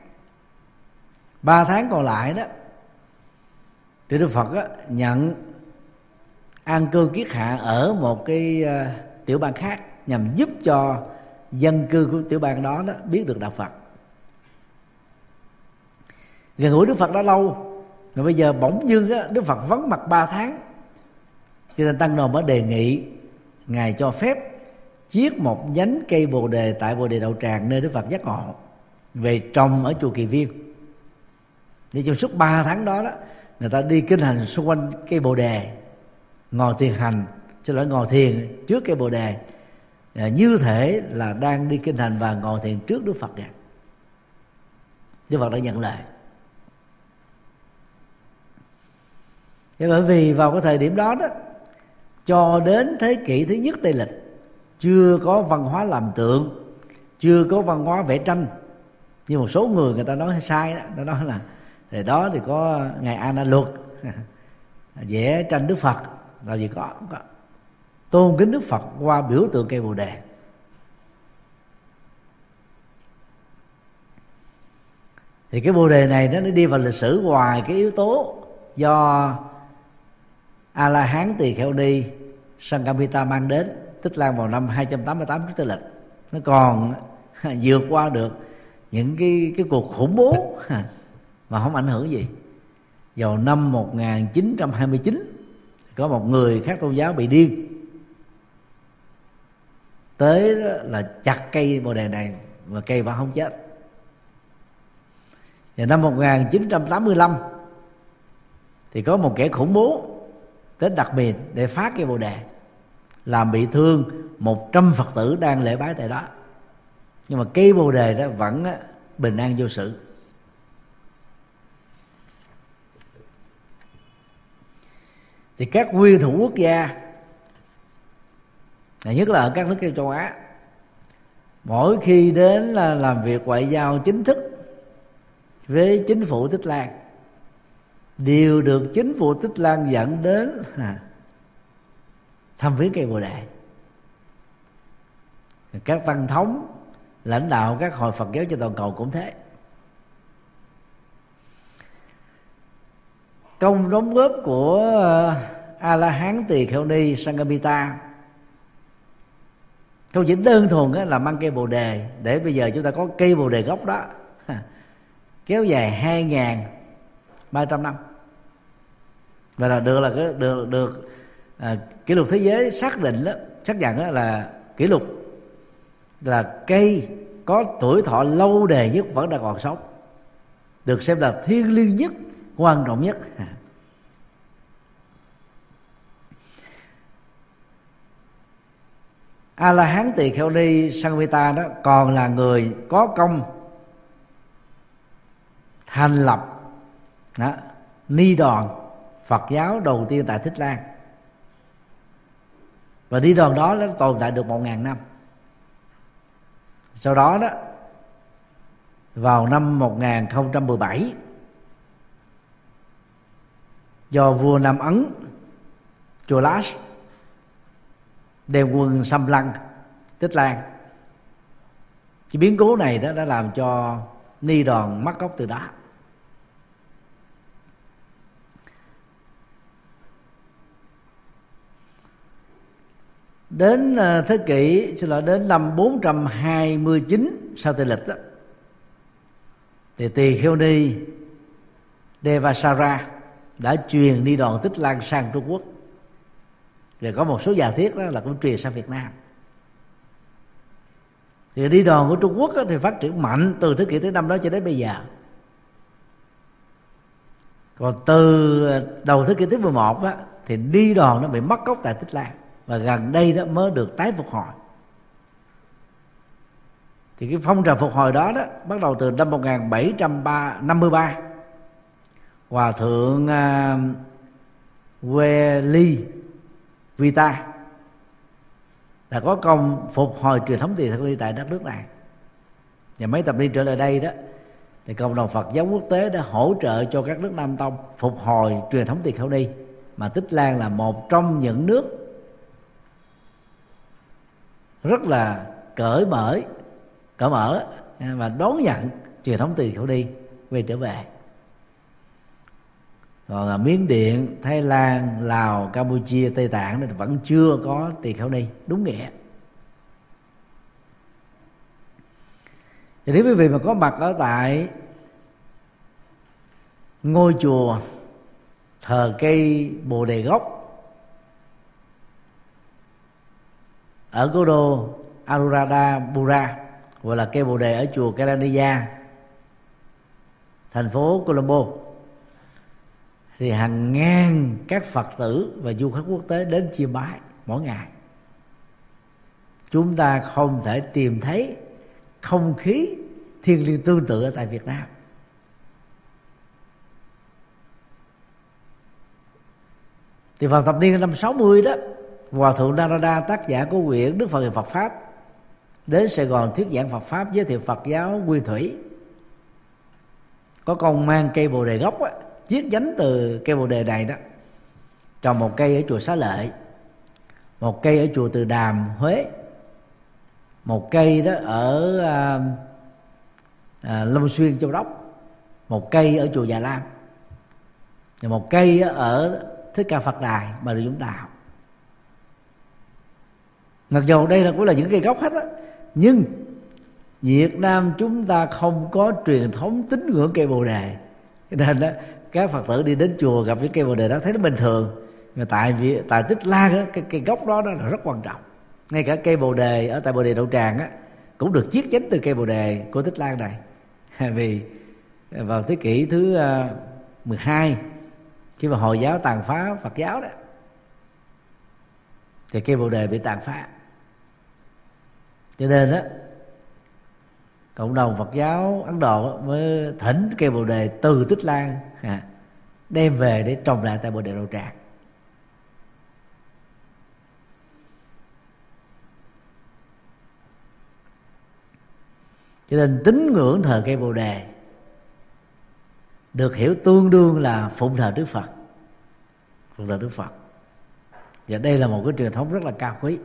[SPEAKER 2] Ba tháng còn lại đó thì Đức Phật á, nhận an cư kiết hạ ở một cái uh, tiểu bang khác nhằm giúp cho dân cư của tiểu bang đó đó biết được đạo Phật. Gần gũi Đức Phật đã lâu mà bây giờ bỗng dưng á, Đức Phật vắng mặt ba tháng cho nên tăng Đồ mới đề nghị ngài cho phép chiết một nhánh cây bồ đề tại bồ đề đậu tràng nơi Đức Phật giác ngộ về trồng ở chùa Kỳ Viên. Để trong suốt ba tháng đó đó người ta đi kinh hành xung quanh cây bồ đề ngồi thiền hành xin lỗi ngồi thiền trước cây bồ đề. À, như thể là đang đi kinh hành và ngồi thiền trước Đức Phật vậy Đức Phật đã nhận lời. Thế bởi vì vào cái thời điểm đó đó cho đến thế kỷ thứ nhất tây lịch chưa có văn hóa làm tượng chưa có văn hóa vẽ tranh. Như một số người người ta nói sai đó người ta nói là thì đó thì có ngài ana luật vẽ tranh đức phật làm gì có, có. Tôn kính đức phật qua biểu tượng cây bồ đề. Thì cái bồ đề này nó đi vào lịch sử ngoài cái yếu tố do a la hán tỳ kheo ni sankamita mang đến tích lan vào năm 288 trước tây lịch. Nó còn vượt qua được những cái cái cuộc khủng bố mà không ảnh hưởng gì. Vào năm 1929 có một người khác tôn giáo bị điên. Tới là chặt cây bồ đề này và cây vẫn không chết. Và năm 1985 thì có một kẻ khủng bố tới đặc biệt để phá cây bồ đề, làm bị thương một trăm phật tử đang lễ bái tại đó. Nhưng mà cây bồ đề đó vẫn bình an vô sự. Thì các nguyên thủ quốc gia nhất là ở các nước châu Á mỗi khi đến là làm việc ngoại giao chính thức với chính phủ Tích Lan đều được chính phủ Tích Lan dẫn đến à, thăm viếng cây bồ đề. Các văn thống lãnh đạo các hội Phật giáo trên toàn cầu cũng thế. Công đóng góp của ờ, a la hán tỳ kheo ni sangamita không chỉ đơn thuần là mang cây bồ đề để bây giờ chúng ta có cây bồ đề gốc đó. Kéo dài hai ngàn ba trăm năm. Và là được là cái được được à, kỷ lục thế giới xác định đó xác nhận đó là kỷ lục là cây có tuổi thọ lâu đề nhất vẫn đang còn sống được xem là thiêng liêng nhất quan trọng nhất. A la hán tỳ kheo ni sangvita đó còn là người có công thành lập đó, ni đoàn phật giáo đầu tiên tại thích lan. Và ni đoàn đó nó tồn tại được một ngàn năm. Sau đó đó vào năm 1017 do vua Nam Ấn Cholas đem quân xâm lăng Tích Lan. Cái biến cố này đó đã làm cho ni đoàn mất gốc từ đó đến ờ, thế kỷ xin lỗi đến năm 429 sau tây lịch đó, thì tỳ kheo ni Devasara đã truyền đi đoàn tích lan sang Trung Quốc. Rồi có một số giả thiết đó là cũng truyền sang Việt Nam. Thì đi đòn của Trung Quốc thì phát triển mạnh từ thế kỷ thứ năm đó cho đến bây giờ. Còn từ đầu thế kỷ thứ 11 á, thì đi đòn nó bị mất gốc tại Tích Lan. Và gần đây đó mới được tái phục hồi. Thì cái phong trào phục hồi đó đó bắt đầu từ năm 1753 hòa thượng à, uh, ly Vita đã có công phục hồi truyền thống tiền thật đi tại đất nước này. Và mấy tập đi trở lại đây đó thì cộng đồng Phật giáo quốc tế đã hỗ trợ cho các nước Nam Tông phục hồi truyền thống tiền khẩu đi mà Tích Lan là một trong những nước rất là cởi mở cởi mở và đón nhận truyền thống tiền khẩu đi quay trở về còn là miến điện, thái lan, lào, campuchia, tây tạng thì vẫn chưa có tiền kheo ni. Đúng nghĩa. Thì nếu quý vị mà có mặt ở tại ngôi chùa thờ cây bồ đề gốc ở cố đô Anuradha Pura, gọi là cây bồ đề ở chùa Kalaniya, thành phố Colombo thì hàng ngàn các phật tử và du khách quốc tế đến chiêm bái mỗi ngày. Chúng ta không thể tìm thấy không khí thiêng liêng tương tự ở tại Việt Nam. Thì vào thập niên năm 60 đó hòa thượng Narada tác giả của quyển Đức Phật Phật pháp đến Sài Gòn thuyết giảng Phật pháp giới thiệu Phật giáo nguyên thủy. Có công mang cây bồ đề gốc á, chiết nhánh từ cây bồ đề này đó trồng một cây ở chùa Xá Lợi một cây ở chùa Từ Đàm Huế một cây đó ở à, à, Long Xuyên Châu Đốc một cây ở chùa Già Lam và một cây ở Thích Ca Phật Đài Bà Rịa Vũng Tàu. Mặc dù đây là cũng là những cây gốc hết á nhưng Việt Nam chúng ta không có truyền thống tín ngưỡng cây bồ đề. Nên đó các phật tử đi đến chùa gặp những cây bồ đề đó thấy nó bình thường. Mà tại vì tại tích lan đó, cái cây gốc đó, đó là rất quan trọng. Ngay cả cây bồ đề ở tại bồ đề đậu tràng á cũng được chiết chánh từ cây bồ đề của tích lan này. Vì vào thế kỷ thứ ờ, 12 khi mà hồi giáo tàn phá phật giáo đó thì cây bồ đề bị tàn phá. Cho nên đó cộng đồng Phật giáo Ấn Độ mới thỉnh cây bồ đề từ Tích Lan à, đem về để trồng lại tại bồ đề đầu Tràng. Cho nên tín ngưỡng thờ cây bồ đề được hiểu tương đương là phụng thờ Đức Phật. Phụng thờ Đức Phật. Và đây là một cái truyền thống rất là cao quý.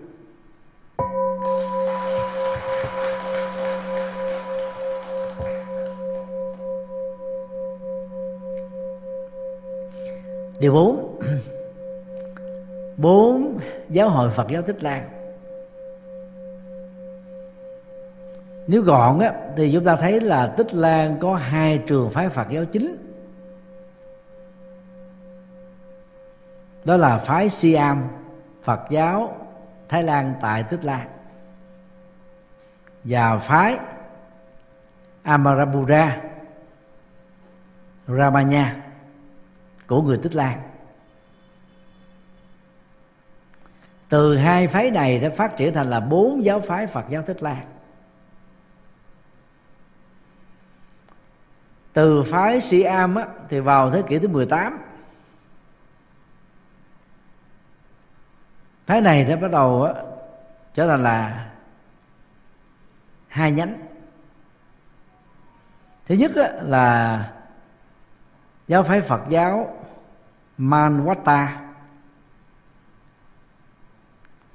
[SPEAKER 2] Điều bốn. Bốn, giáo hội phật giáo tích lan. Nếu gọn á, thì chúng ta thấy là tích lan có hai trường phái phật giáo chính. Đó là phái siam, phật giáo thái lan tại tích lan. Và phái amarapura ramanya của người tích lan. Từ hai phái này đã phát triển thành là bốn giáo phái phật giáo tích lan. Từ phái sĩ am á, thì vào thế kỷ thứ 18 phái này đã bắt đầu á, trở thành là hai nhánh. Thứ nhất á, là giáo phái phật giáo manwata.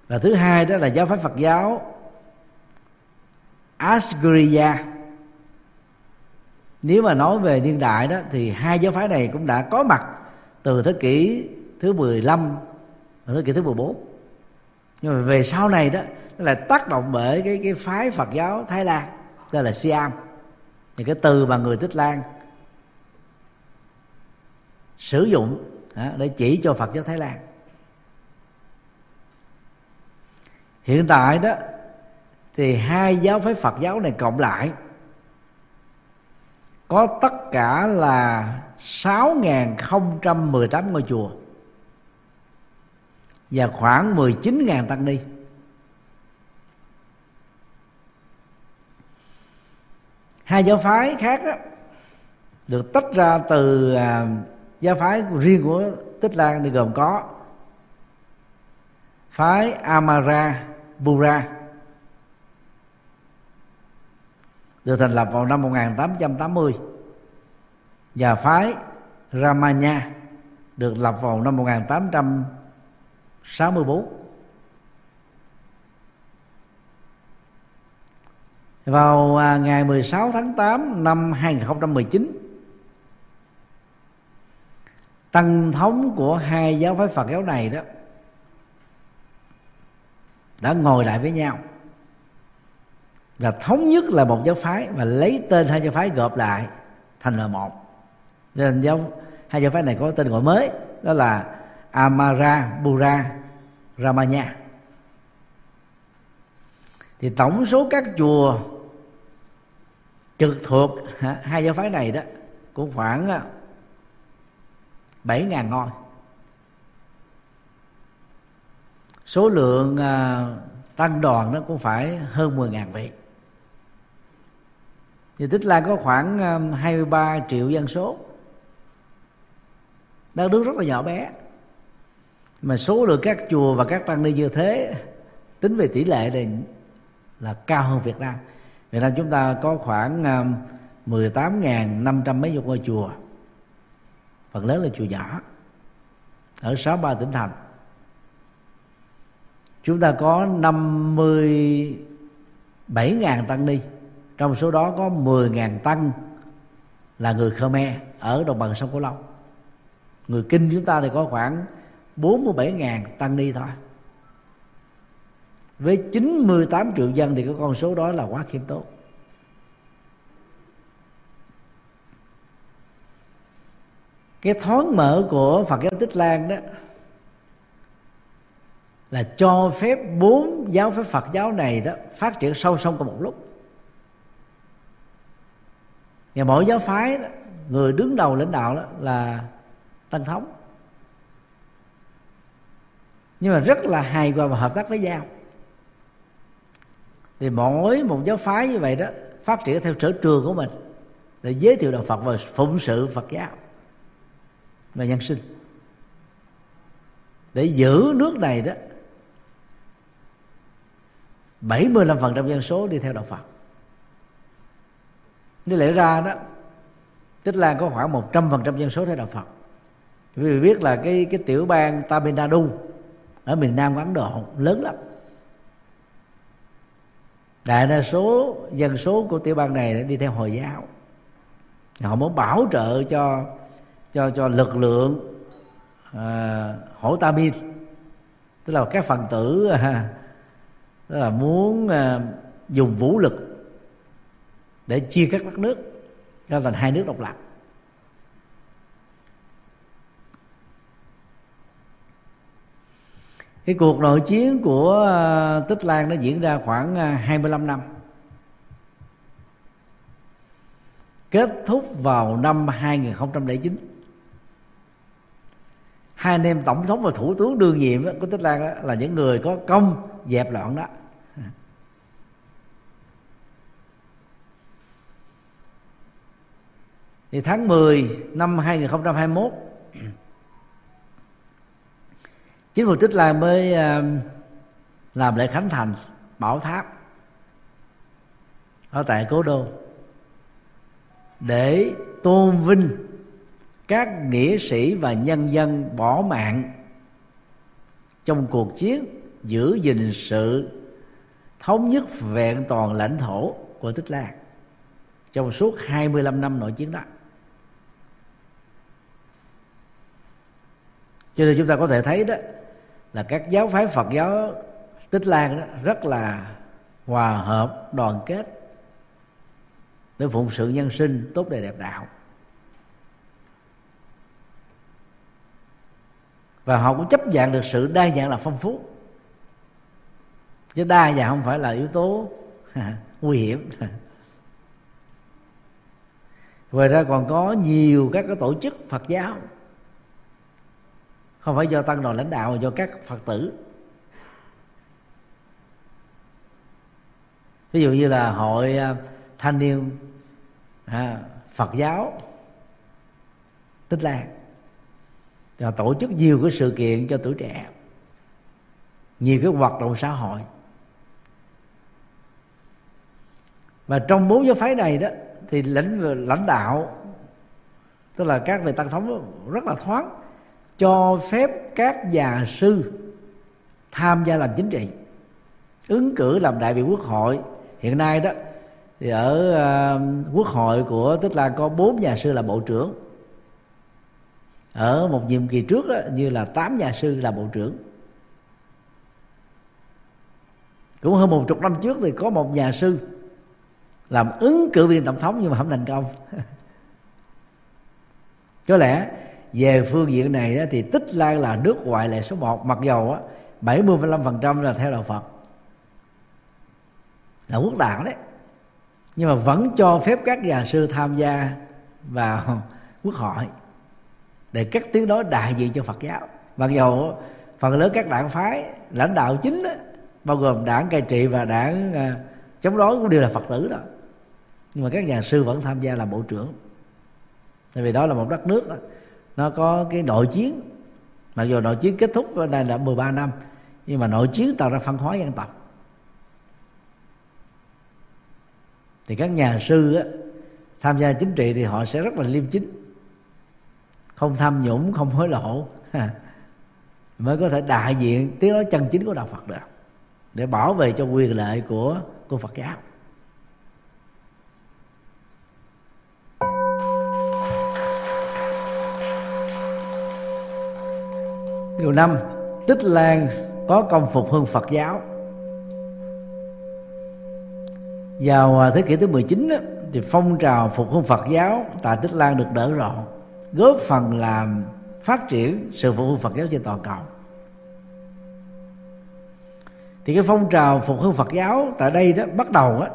[SPEAKER 2] Và thứ hai đó là giáo phái phật giáo asgriya. Nếu mà nói về niên đại đó thì hai giáo phái này cũng đã có mặt từ thế kỷ thứ 15 và thế kỷ thứ 14 nhưng mà về sau này đó, nó lại tác động bởi cái cái phái Phật giáo Thái Lan tên là Siam. Thì cái từ mà người Tích Lan sử dụng để chỉ cho Phật giáo Thái Lan. Hiện tại đó thì hai giáo phái Phật giáo này cộng lại có tất cả là 6.018 ngôi chùa và khoảng 19.000 tăng ni. Hai giáo phái khác đó, được tách ra từ à, giáo phái riêng của tích lan thì gồm có phái amara bura được thành lập vào năm 1880 và phái Ramanya, được lập vào năm 1864 vào à, ngày 16 tháng 8 năm 2019 tăng thống của hai giáo phái Phật giáo này đó, đã ngồi lại với nhau. Và thống nhất là một giáo phái và lấy tên hai giáo phái gộp lại thành là một. Nên giáo, hai giáo phái này có tên gọi mới, đó là Amara Bura Ramanya. Thì tổng số các chùa trực thuộc hai giáo phái này đó, cũng khoảng bảy ngàn ngôi. Số lượng à, tăng đoàn nó cũng phải hơn 10 ngàn vị. Thì Tích Lan có khoảng à, 23 triệu dân số. Đất nước rất là nhỏ bé. Mà số lượng các chùa và các tăng ni như thế tính về tỷ lệ này là cao hơn Việt Nam. Việt Nam chúng ta có khoảng à, 18.500 mấy chục ngôi chùa phần lớn là chùa nhỏ. Ở sáu ba tỉnh thành. Chúng ta có 57.000 tăng ni. Trong số đó có 10.000 tăng là người Khmer ở đồng bằng sông Cửu Long. Người Kinh chúng ta thì có khoảng 47.000 tăng ni thôi. Với 98 triệu dân thì cái con số đó là quá khiêm tốn. Cái thoáng mở của Phật giáo Tích Lan đó là cho phép bốn giáo phái Phật giáo này đó phát triển song song cùng một lúc. Và mỗi giáo phái đó, người đứng đầu lãnh đạo đó là tăng thống. Nhưng mà rất là hài hòa và hợp tác với nhau. Thì mỗi một giáo phái như vậy đó phát triển theo sở trường của mình để giới thiệu đạo Phật và phụng sự Phật giáo và nhân sinh. Để giữ nước này đó 75% dân số đi theo đạo Phật. Nếu lẽ ra đó, Tích Lan có khoảng 100% dân số theo đạo Phật. Vì biết là cái cái tiểu bang Tamil Nadu ở miền Nam của Ấn Độ lớn lắm. Đại đa số dân số của tiểu bang này đi theo hồi giáo. Họ muốn bảo trợ cho cho cho lực lượng à, hổ bin tức là các phần tử à, tức là muốn à, dùng vũ lực để chia cắt đất nước ra thành hai nước độc lập. Cái cuộc nội chiến của à, Tích Lan nó diễn ra khoảng à, 25 năm. Kết thúc vào năm 2009 hai anh em tổng thống và thủ tướng đương nhiệm của Tích Lan đó là những người có công dẹp loạn đó. Thì tháng 10 năm 2021 chính phủ tích lan mới làm lễ khánh thành bảo tháp ở tại cố đô để tôn vinh các nghĩa sĩ và nhân dân bỏ mạng trong cuộc chiến giữ gìn sự thống nhất vẹn toàn lãnh thổ của Tích Lan trong suốt 25 năm nội chiến đó. Cho nên chúng ta có thể thấy đó là các giáo phái Phật giáo Tích Lan đó rất là hòa hợp, đoàn kết để phụng sự nhân sinh tốt đẹp đẹp đạo và họ cũng chấp nhận được sự đa dạng là phong phú. Chứ đa dạng không phải là yếu tố nguy hiểm. Ngoài ra còn có nhiều các cái tổ chức phật giáo. Không phải do tăng đoàn lãnh đạo mà do các phật tử. Ví dụ như là hội à, thanh niên à, phật giáo tích lan và tổ chức nhiều cái sự kiện cho tuổi trẻ. Nhiều cái hoạt động xã hội. Và trong bốn giáo phái này đó thì lãnh lãnh đạo tức là các vị tăng thống rất là thoáng cho phép các nhà sư tham gia làm chính trị ứng cử làm đại biểu quốc hội. Hiện nay đó thì ở uh, quốc hội của tức là có bốn nhà sư là bộ trưởng ở một nhiệm kỳ trước đó, như là tám nhà sư là bộ trưởng. Cũng hơn một chục năm trước thì có một nhà sư làm ứng cử viên tổng thống nhưng mà không thành công. Có lẽ về phương diện này đó, thì tích lan là nước ngoại lệ số 1 mặc dầu á 75% là theo đạo Phật. Là quốc đạo đấy. Nhưng mà vẫn cho phép các nhà sư tham gia vào quốc hội để các tiếng nói đại diện cho Phật giáo. Mặc dầu phần lớn các đảng phái lãnh đạo chính đó, bao gồm đảng cai trị và đảng à, chống đối cũng đều là Phật tử đó. Nhưng mà các nhà sư vẫn tham gia làm bộ trưởng. Tại vì đó là một đất nước đó, nó có cái nội chiến. Mặc dù nội chiến kết thúc ở đây là 13 năm nhưng mà nội chiến tạo ra phân hóa dân tộc. Thì các nhà sư á, tham gia chính trị thì họ sẽ rất là liêm chính không tham nhũng, không hối lộ. Mới có thể đại diện. Tiếng nói chân chính của đạo Phật được. Để bảo vệ cho quyền lợi của của Phật giáo. Điều năm, Tích Lan có công phục hưng Phật giáo. Vào à, thế kỷ thứ 19 chín thì phong trào phục hưng Phật giáo tại Tích Lan được đỡ rộng góp phần làm phát triển sự phục hưng Phật giáo trên toàn cầu. Thì cái phong trào phục hưng Phật giáo tại đây đó bắt đầu á,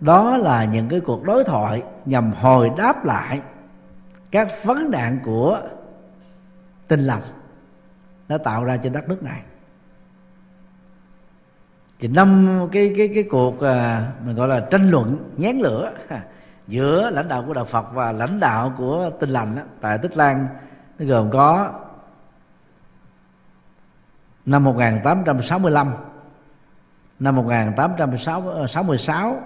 [SPEAKER 2] đó là những cái cuộc đối thoại nhằm hồi đáp lại các vấn nạn của tinh lành đã tạo ra trên đất nước này. Thì năm cái cái cái cuộc à, mình gọi là tranh luận nhán lửa giữa lãnh đạo của đạo Phật và lãnh đạo của tinh lành đó, tại Tích Lan nó gồm có năm 1865 năm 1866 ờ,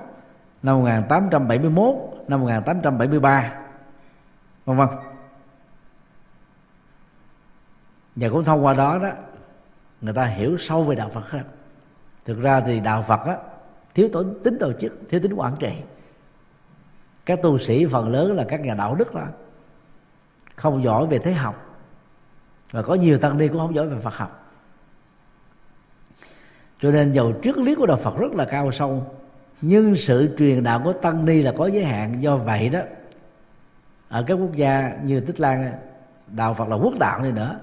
[SPEAKER 2] năm 1871 năm 1873 vân vân. Và cũng thông qua đó đó người ta hiểu sâu về đạo Phật hơn. Thực ra thì đạo Phật á thiếu tổ, tính tổ chức thiếu tính quản trị các tu sĩ phần lớn là các nhà đạo đức thôi. Không giỏi về thế học. Và có nhiều tăng ni cũng không giỏi về Phật học. Cho nên dầu triết lý của đạo Phật rất là cao sâu, nhưng sự truyền đạo của tăng ni là có giới hạn. Do vậy đó, ở các quốc gia như tích lan, đạo phật là quốc đạo này nữa,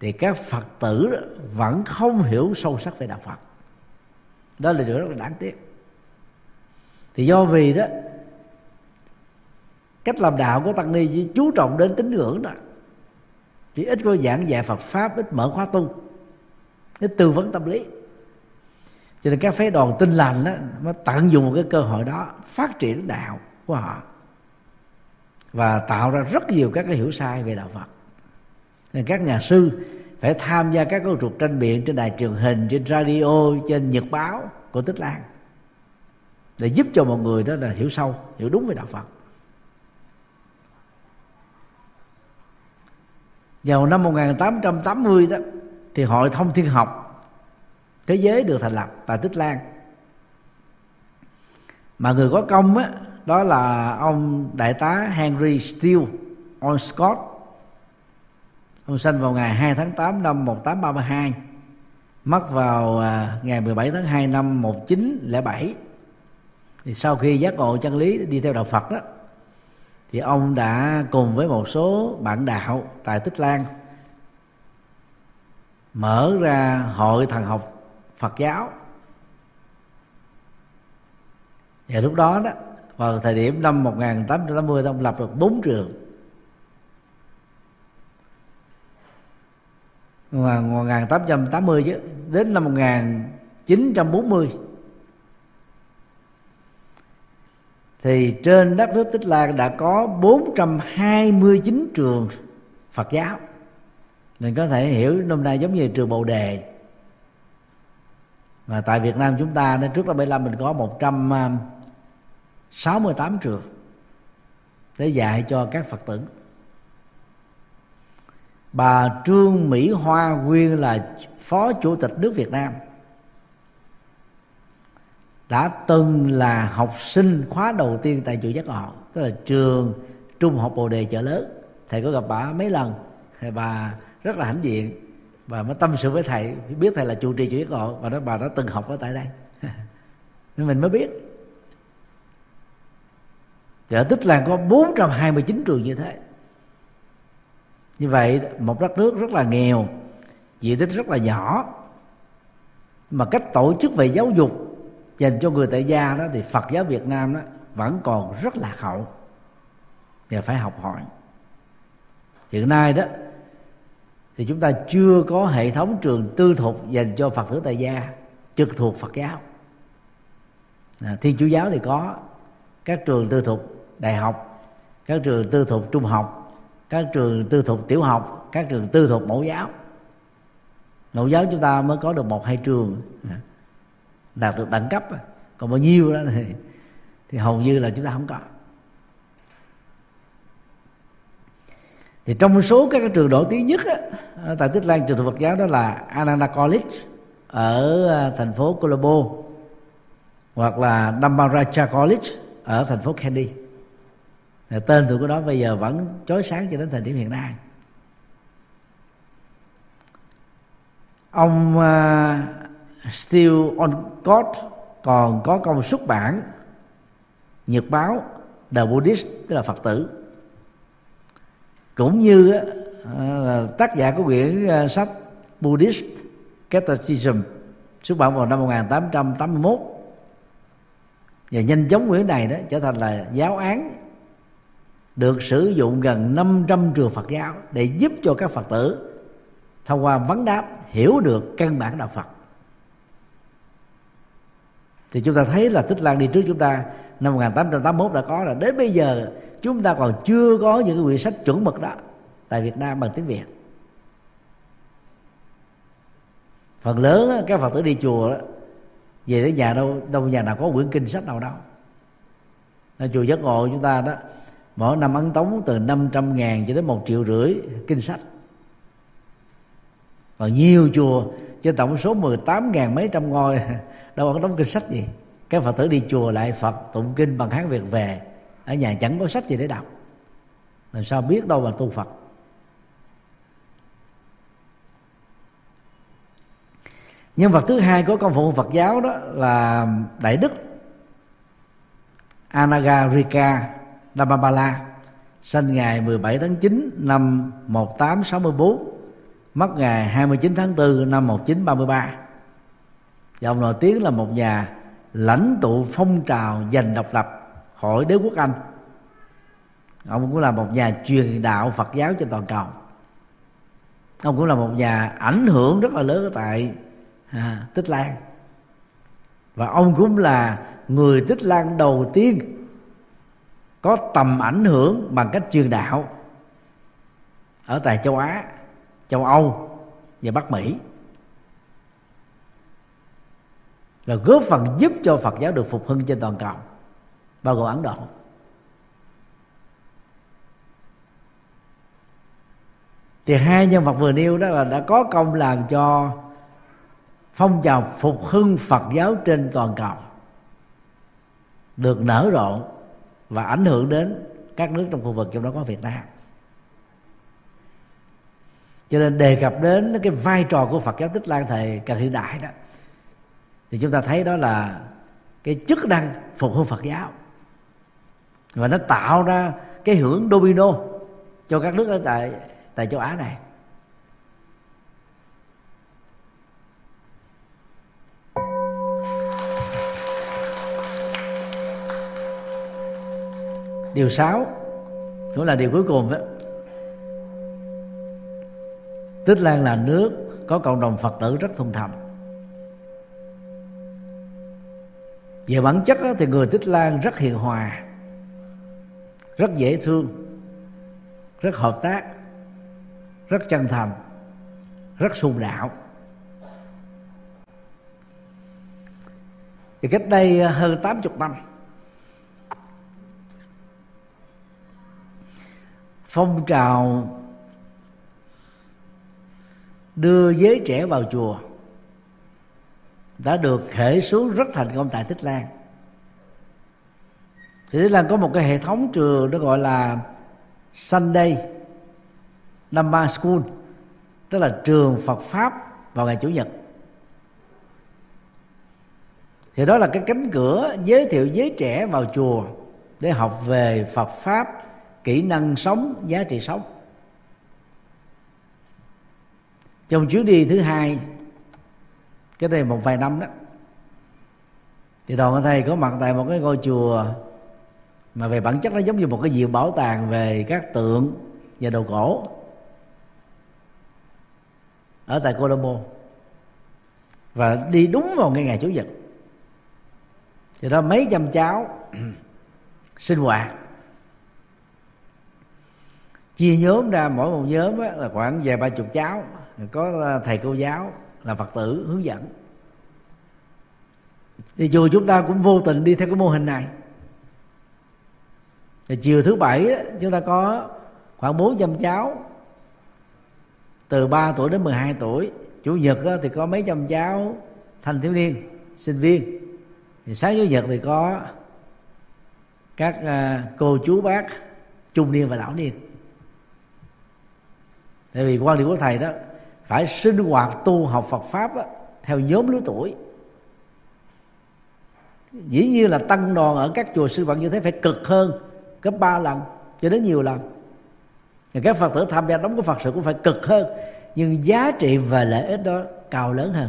[SPEAKER 2] thì các phật tử vẫn không hiểu sâu sắc về đạo phật. Đó là điều rất là đáng tiếc. Thì do vì đó cách làm đạo của tăng ni chỉ chú trọng đến tín ngưỡng đó. Chỉ ít có giảng dạy phật pháp, ít mở khóa tu, ít tư vấn tâm lý. Cho nên các phái đoàn tinh lành đó nó tận dụng một cái cơ hội đó phát triển đạo của họ và tạo ra rất nhiều các cái hiểu sai về đạo Phật. Nên các nhà sư phải tham gia các cuộc tranh biện trên đài truyền hình, trên radio, trên nhật báo của Tích Lan để giúp cho mọi người đó là hiểu sâu, hiểu đúng về đạo Phật. Vào năm 1880 đó, thì hội thông thiên học thế giới được thành lập tại tích lan. Mà người có công á, đó là ông đại tá Henry Steele on Scott ông sinh vào ngày 2 tháng 8 năm 1832 mất vào à, ngày 17 tháng 2 năm 1907 thì sau khi giác ngộ chân lý đi theo đạo Phật đó thì ông đã cùng với một số bạn đạo tại Tích Lan mở ra hội thần học Phật giáo. Và lúc đó đó, vào thời điểm năm 1880 ông lập được bốn trường. 1880 chứ, đến năm 1940 thì trên đất nước Tích Lan đã có 429 trường Phật giáo. Mình có thể hiểu năm nay giống như trường Bồ Đề. Và tại Việt Nam chúng ta nên trước năm 75 mình có 168 um, trường để dạy cho các Phật tử. Bà Trương Mỹ Hoa Nguyên là phó chủ tịch nước Việt Nam đã từng là học sinh khóa đầu tiên tại chùa Giác Ngộ, tức là trường trung học Bồ Đề chợ lớn. Thầy có gặp bà mấy lần, thầy bà rất là hãnh diện và mới tâm sự với thầy, biết thầy là chủ trì chùa Giác Ngộ và đó bà đã từng học ở tại đây. Nên mình mới biết. Chợ Tích làng có 429 trường như thế. Như vậy, một đất nước rất là nghèo, diện tích rất là nhỏ. Mà cách tổ chức về giáo dục dành cho người tại gia đó thì Phật giáo Việt Nam đó vẫn còn rất là hậu. Và phải học hỏi. Hiện nay đó thì chúng ta chưa có hệ thống trường tư thục dành cho Phật tử tại gia trực thuộc Phật giáo. À, Thiên Chúa giáo thì có các trường tư thục đại học các trường tư thục trung học các trường tư thục tiểu học các trường tư thục mẫu giáo. Mẫu giáo chúng ta mới có được một hai trường. À, đạt được đẳng cấp còn bao nhiêu đó thì thì hầu như là chúng ta không có. Thì trong số các trường nổi tiếng nhất á, tại Tích Lan trường Phật giáo đó là Ananda College ở à, thành phố Colombo hoặc là Dhammaraja College ở thành phố Kandy. Tên tụi của đó bây giờ vẫn chói sáng cho đến thời điểm hiện nay. Ông à, Still on God, còn có công xuất bản, nhật báo The Buddhist, tức là Phật tử. Cũng như là tác giả của quyển ờ, sách Buddhist Catechism, xuất bản vào năm 1881 và nhanh chóng quyển này đó trở thành là giáo án được sử dụng gần 500 trường Phật giáo để giúp cho các Phật tử thông qua vấn đáp hiểu được căn bản đạo Phật thì chúng ta thấy là Tích Lan đi trước chúng ta năm 1881 đã có là đến bây giờ chúng ta còn chưa có những cái quyển sách chuẩn mực đó tại Việt Nam bằng tiếng Việt. Phần lớn các Phật tử đi chùa đó, về tới nhà đâu đâu nhà nào có quyển kinh sách nào đâu. Nên chùa giác ngộ chúng ta đó mỗi năm ấn tống từ 500 ngàn cho đến một triệu rưỡi kinh sách. Còn nhiều chùa trên tổng số 18 ngàn mấy trăm ngôi đâu có đóng kinh sách gì. Các phật tử đi chùa lại phật, tụng kinh bằng hán việt về, ở nhà chẳng có sách gì để đọc. Làm sao biết đâu mà tu phật? Nhân vật thứ hai của công phụ phật giáo đó là đại đức anagarika Dhammapala sinh ngày 17 tháng 9 năm 1864 mất ngày 29 tháng 4 năm 1933 và ông nổi tiếng là một nhà lãnh tụ phong trào giành độc lập khỏi đế quốc Anh. Ông cũng là một nhà truyền đạo Phật giáo trên toàn cầu. Ông cũng là một nhà ảnh hưởng rất là lớn ở tại à, Tích Lan. Và ông cũng là người Tích Lan đầu tiên có tầm ảnh hưởng bằng cách truyền đạo ở tại châu Á, châu Âu và Bắc Mỹ. Và góp phần giúp cho Phật giáo được phục hưng trên toàn cầu. Bao gồm Ấn Độ. Thì hai nhân vật vừa nêu đó là đã có công làm cho phong trào phục hưng Phật giáo trên toàn cầu được nở rộ và ảnh hưởng đến các nước trong khu vực, trong đó có Việt Nam. Cho nên đề cập đến cái vai trò của Phật giáo Tích Lan thời càng hiện đại đó thì chúng ta thấy đó là cái chức năng phục hưng phật giáo. Và nó tạo ra cái hưởng domino cho các nước ở tại tại châu á này. Điều sáu, cũng là điều cuối cùng đó. Tích Lan là nước có cộng đồng Phật tử rất thuần thành về bản chất thì người Tích Lan rất hiền hòa, rất dễ thương, rất hợp tác, rất chân thành, rất sùng đạo. Thì cách đây à, hơn 80 năm, phong trào đưa giới trẻ vào chùa đã được khởi xuống rất thành công tại Tích Lan. Thì Tích Lan có một cái hệ thống trường nó gọi là Sunday Dhamma School, tức là trường Phật pháp vào ngày chủ nhật. Thì đó là cái cánh cửa giới thiệu giới trẻ vào chùa để học về Phật pháp, kỹ năng sống, giá trị sống. Trong chuyến đi thứ hai cái đây một vài năm đó. Thì đoàn thầy có mặt tại một cái ngôi chùa mà về bản chất nó giống như một cái viện bảo tàng về các tượng và đồ cổ. Ở tại Colombo và đi đúng vào ngay ngày chủ nhật. Thì đó, mấy trăm cháu sinh hoạt. Chia nhóm ra, mỗi một nhóm là khoảng vài ba chục cháu. Có thầy cô giáo là phật tử hướng dẫn. Thì dù chúng ta cũng vô tình đi theo cái mô hình này. Thì chiều thứ bảy chúng ta có khoảng 400 cháu. Từ 3 tuổi đến 12 tuổi. Chủ nhật thì có mấy trăm cháu thanh thiếu niên, sinh viên. Thì sáng chủ nhật thì có các à, cô chú bác, trung niên và lão niên. Tại vì quan điểm của thầy đó phải sinh hoạt tu học Phật pháp đó, theo nhóm lứa tuổi. Dĩ nhiên là tăng đoàn ở các chùa sư phạm như thế phải cực hơn gấp ba lần cho đến nhiều lần. Và các phật tử tham gia đóng của phật sự cũng phải cực hơn nhưng giá trị và lợi ích đó cao lớn hơn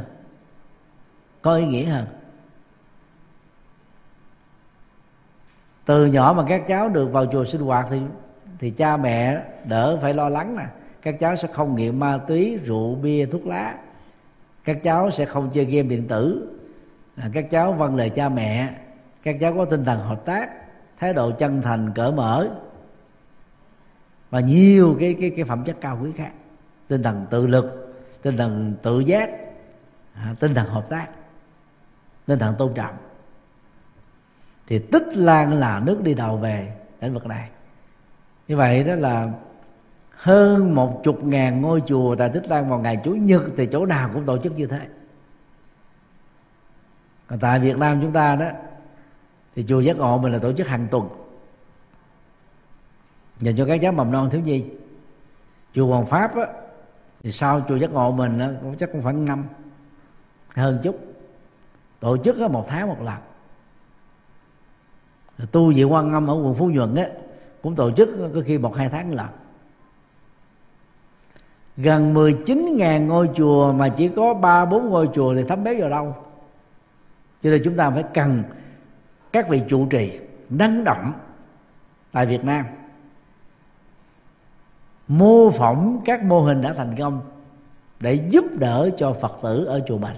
[SPEAKER 2] có ý nghĩa hơn. Từ nhỏ mà các cháu được vào chùa sinh hoạt thì thì cha mẹ đỡ phải lo lắng nè các cháu sẽ không nghiện ma túy rượu bia thuốc lá. Các cháu sẽ không chơi game điện tử. À, các cháu vâng lời cha mẹ. Các cháu có tinh thần hợp tác thái độ chân thành cởi mở. Và nhiều cái cái cái phẩm chất cao quý khác. Tinh thần tự lực tinh thần tự giác à, tinh thần hợp tác tinh thần tôn trọng. Thì tích lan là nước đi đầu về lĩnh vực này. Như vậy đó là hơn một chục ngàn ngôi chùa tại Tích Lan vào ngày Chủ nhật thì chỗ nào cũng tổ chức như thế. Còn tại Việt Nam chúng ta đó thì chùa giác ngộ mình là tổ chức hàng tuần. Dành cho các cháu mầm non thiếu nhi. Chùa Hoàng Pháp á, thì sau chùa giác ngộ mình á, cũng chắc cũng khoảng năm hơn chút. Tổ chức á, một tháng một lần. Tu viện quan âm ở quận phú nhuận á cũng tổ chức có khi một hai tháng lần gần 19.000 ngôi chùa mà chỉ có ba bốn ngôi chùa thì thấm béo vào đâu. Cho nên chúng ta phải cần các vị trụ trì năng động tại Việt Nam. Mô phỏng các mô hình đã thành công để giúp đỡ cho Phật tử ở chùa Bạch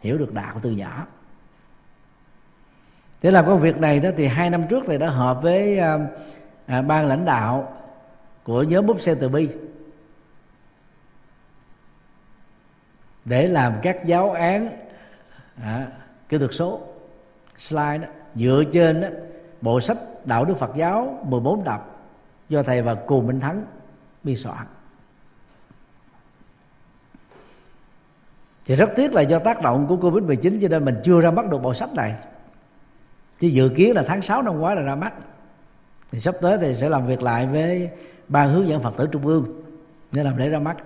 [SPEAKER 2] hiểu được đạo từ nhỏ. Để làm công việc này đó thì hai năm trước thầy đã họp với à, à, ban lãnh đạo của nhóm búp xe từ bi. Để làm các giáo án. À, kỹ thuật số slide đó. Dựa trên đó, bộ sách đạo đức Phật giáo 14 tập do thầy và Cù Minh Thắng biên soạn. Thì rất tiếc là do tác động của Covid 19 cho nên mình chưa ra mắt được bộ sách này. Chứ dự kiến là tháng 6 năm ngoái là ra mắt. Thì sắp tới thì sẽ làm việc lại với ban hướng dẫn Phật tử Trung ương để làm lễ ra mắt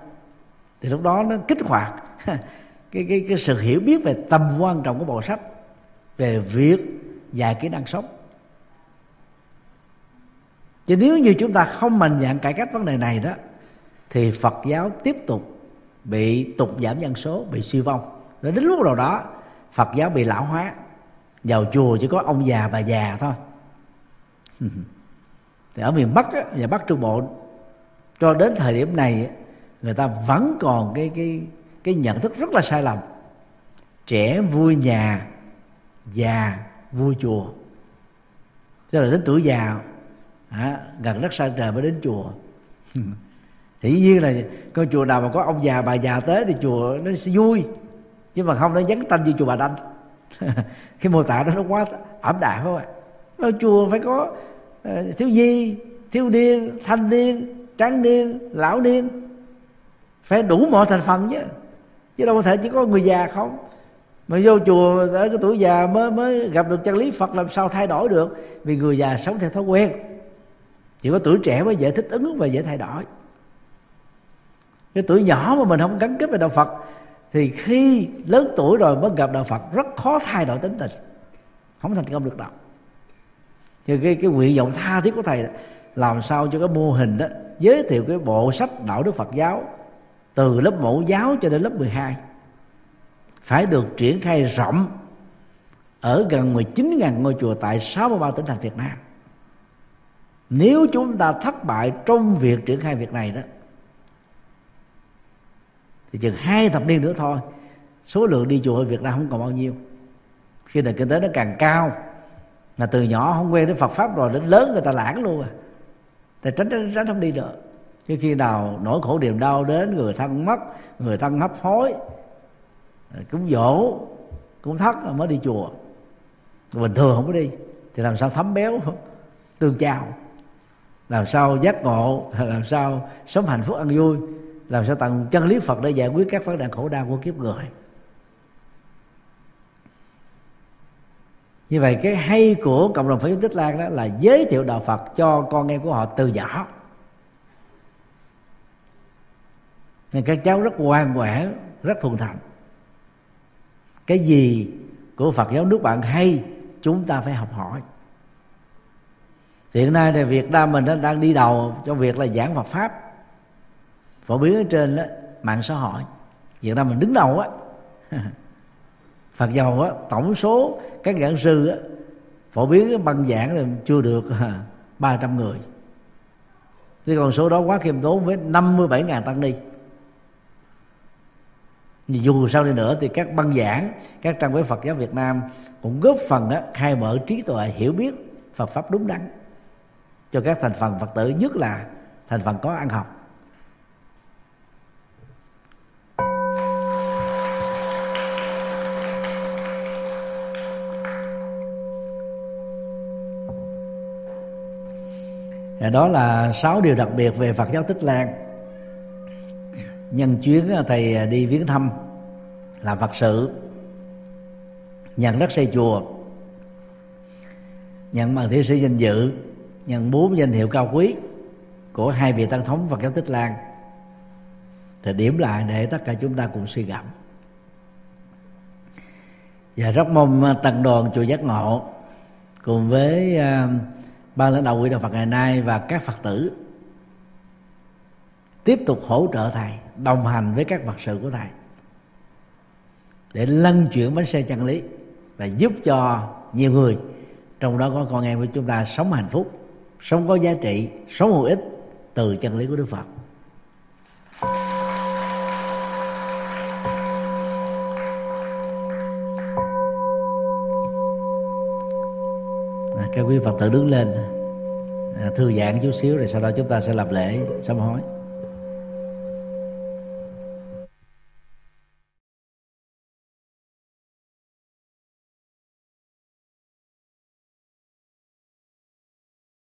[SPEAKER 2] thì lúc đó nó kích hoạt cái, cái, cái sự hiểu biết về tầm quan trọng của bộ sách về việc dạy kỹ năng sống. Chứ nếu như chúng ta không mạnh dạng cải cách vấn đề này đó thì Phật giáo tiếp tục bị tục giảm dân số bị suy vong. Rồi đến lúc nào đó Phật giáo bị lão hóa. Vào chùa chỉ có ông già bà già thôi. Thì ở miền bắc á, và bắc trung bộ cho đến thời điểm này người ta vẫn còn cái cái cái nhận thức rất là sai lầm. Trẻ vui nhà già vui chùa. Tức là đến tuổi già à, gần đất xa trời mới đến chùa. Thì nhiên là con chùa nào mà có ông già bà già tới thì chùa nó sẽ vui. Chứ mà không nó dấn tâm như chùa bà đanh. Cái mô tả đó nó quá ẩm đạm không ạ? Ở chùa phải có uh, thiếu nhi thiếu niên thanh niên tráng niên lão niên phải đủ mọi thành phần chứ. Chứ đâu có thể chỉ có người già không. Mà vô chùa ở cái tuổi già mới mới gặp được chân lý Phật làm sao thay đổi được? Vì người già sống theo thói quen. Chỉ có tuổi trẻ mới dễ thích ứng và dễ thay đổi. Cái tuổi nhỏ mà mình không gắn kết với đạo Phật thì khi lớn tuổi rồi mới gặp đạo Phật rất khó thay đổi tính tình. Không thành công được đâu. Thì cái cái nguyện vọng tha thiết của thầy đó, làm sao cho cái mô hình đó giới thiệu cái bộ sách đạo đức Phật giáo từ lớp mẫu giáo cho đến lớp 12 phải được triển khai rộng ở gần 19.000 ngôi chùa tại 63 tỉnh thành Việt Nam. Nếu chúng ta thất bại trong việc triển khai việc này đó, thì chừng hai thập niên nữa thôi, số lượng đi chùa ở Việt Nam không còn bao nhiêu. Khi nền kinh tế nó càng cao, mà từ nhỏ không quen đến Phật pháp rồi, đến lớn người ta lãng luôn à. Thì tránh tránh tránh không đi được chứ khi nào nỗi khổ niềm đau đến, người thân mất, người thân hấp hối cúng dỗ cúng thất mới đi chùa. Bình thường không có đi, thì làm sao thấm béo, tương chào? Làm sao giác ngộ, làm sao sống hạnh phúc ăn vui? Làm sao tận chân lý phật để giải quyết các vấn đề khổ đau của kiếp người? Như vậy, cái hay của cộng đồng phật giáo tích lan đó là giới thiệu đạo phật cho con em của họ từ nhỏ. Thì các cháu rất ngoan ngoãn rất thuần thành cái gì của phật giáo nước bạn hay chúng ta phải học hỏi. Hiện nay thì việt nam mình đang đi đầu cho việc là giảng phật pháp. Phổ biến ở trên đó, mạng xã hội. Việt nam mình đứng đầu á. Phật dầu á tổng số các giảng sư á phổ biến băng giảng là chưa được à, 300 người. Thì con số đó quá khiêm tốn với 57.000 tăng ni dù sao đi nữa thì các băng giảng các trang web Phật giáo Việt Nam cũng góp phần đó, khai mở trí tuệ hiểu biết Phật pháp đúng đắn. Cho các thành phần Phật tử nhất là thành phần có ăn học. Đó là sáu điều đặc biệt về Phật giáo Tích Lan nhân chuyến ờ, thầy ờ, đi viếng thăm làm Phật sự, nhận đất xây chùa, nhận bằng thiểu sĩ danh dự, nhận bốn danh hiệu cao quý của hai vị tăng thống Phật giáo Tích Lan. Thì điểm lại để tất cả chúng ta cùng suy gẫm. Và rất mong ờ, tầng đoàn chùa giác ngộ cùng với ban lãnh đạo quỹ đạo Phật ngày nay và các Phật tử tiếp tục hỗ trợ thầy đồng hành với các vật sự của thầy, để lân chuyển bánh xe chân lý và giúp cho nhiều người, trong đó có con em của chúng ta sống hạnh phúc, sống có giá trị, sống hữu ích từ chân lý của Đức Phật. À, các quý phật tử đứng lên à, thư giãn chút xíu rồi sau đó chúng ta sẽ làm lễ sám hối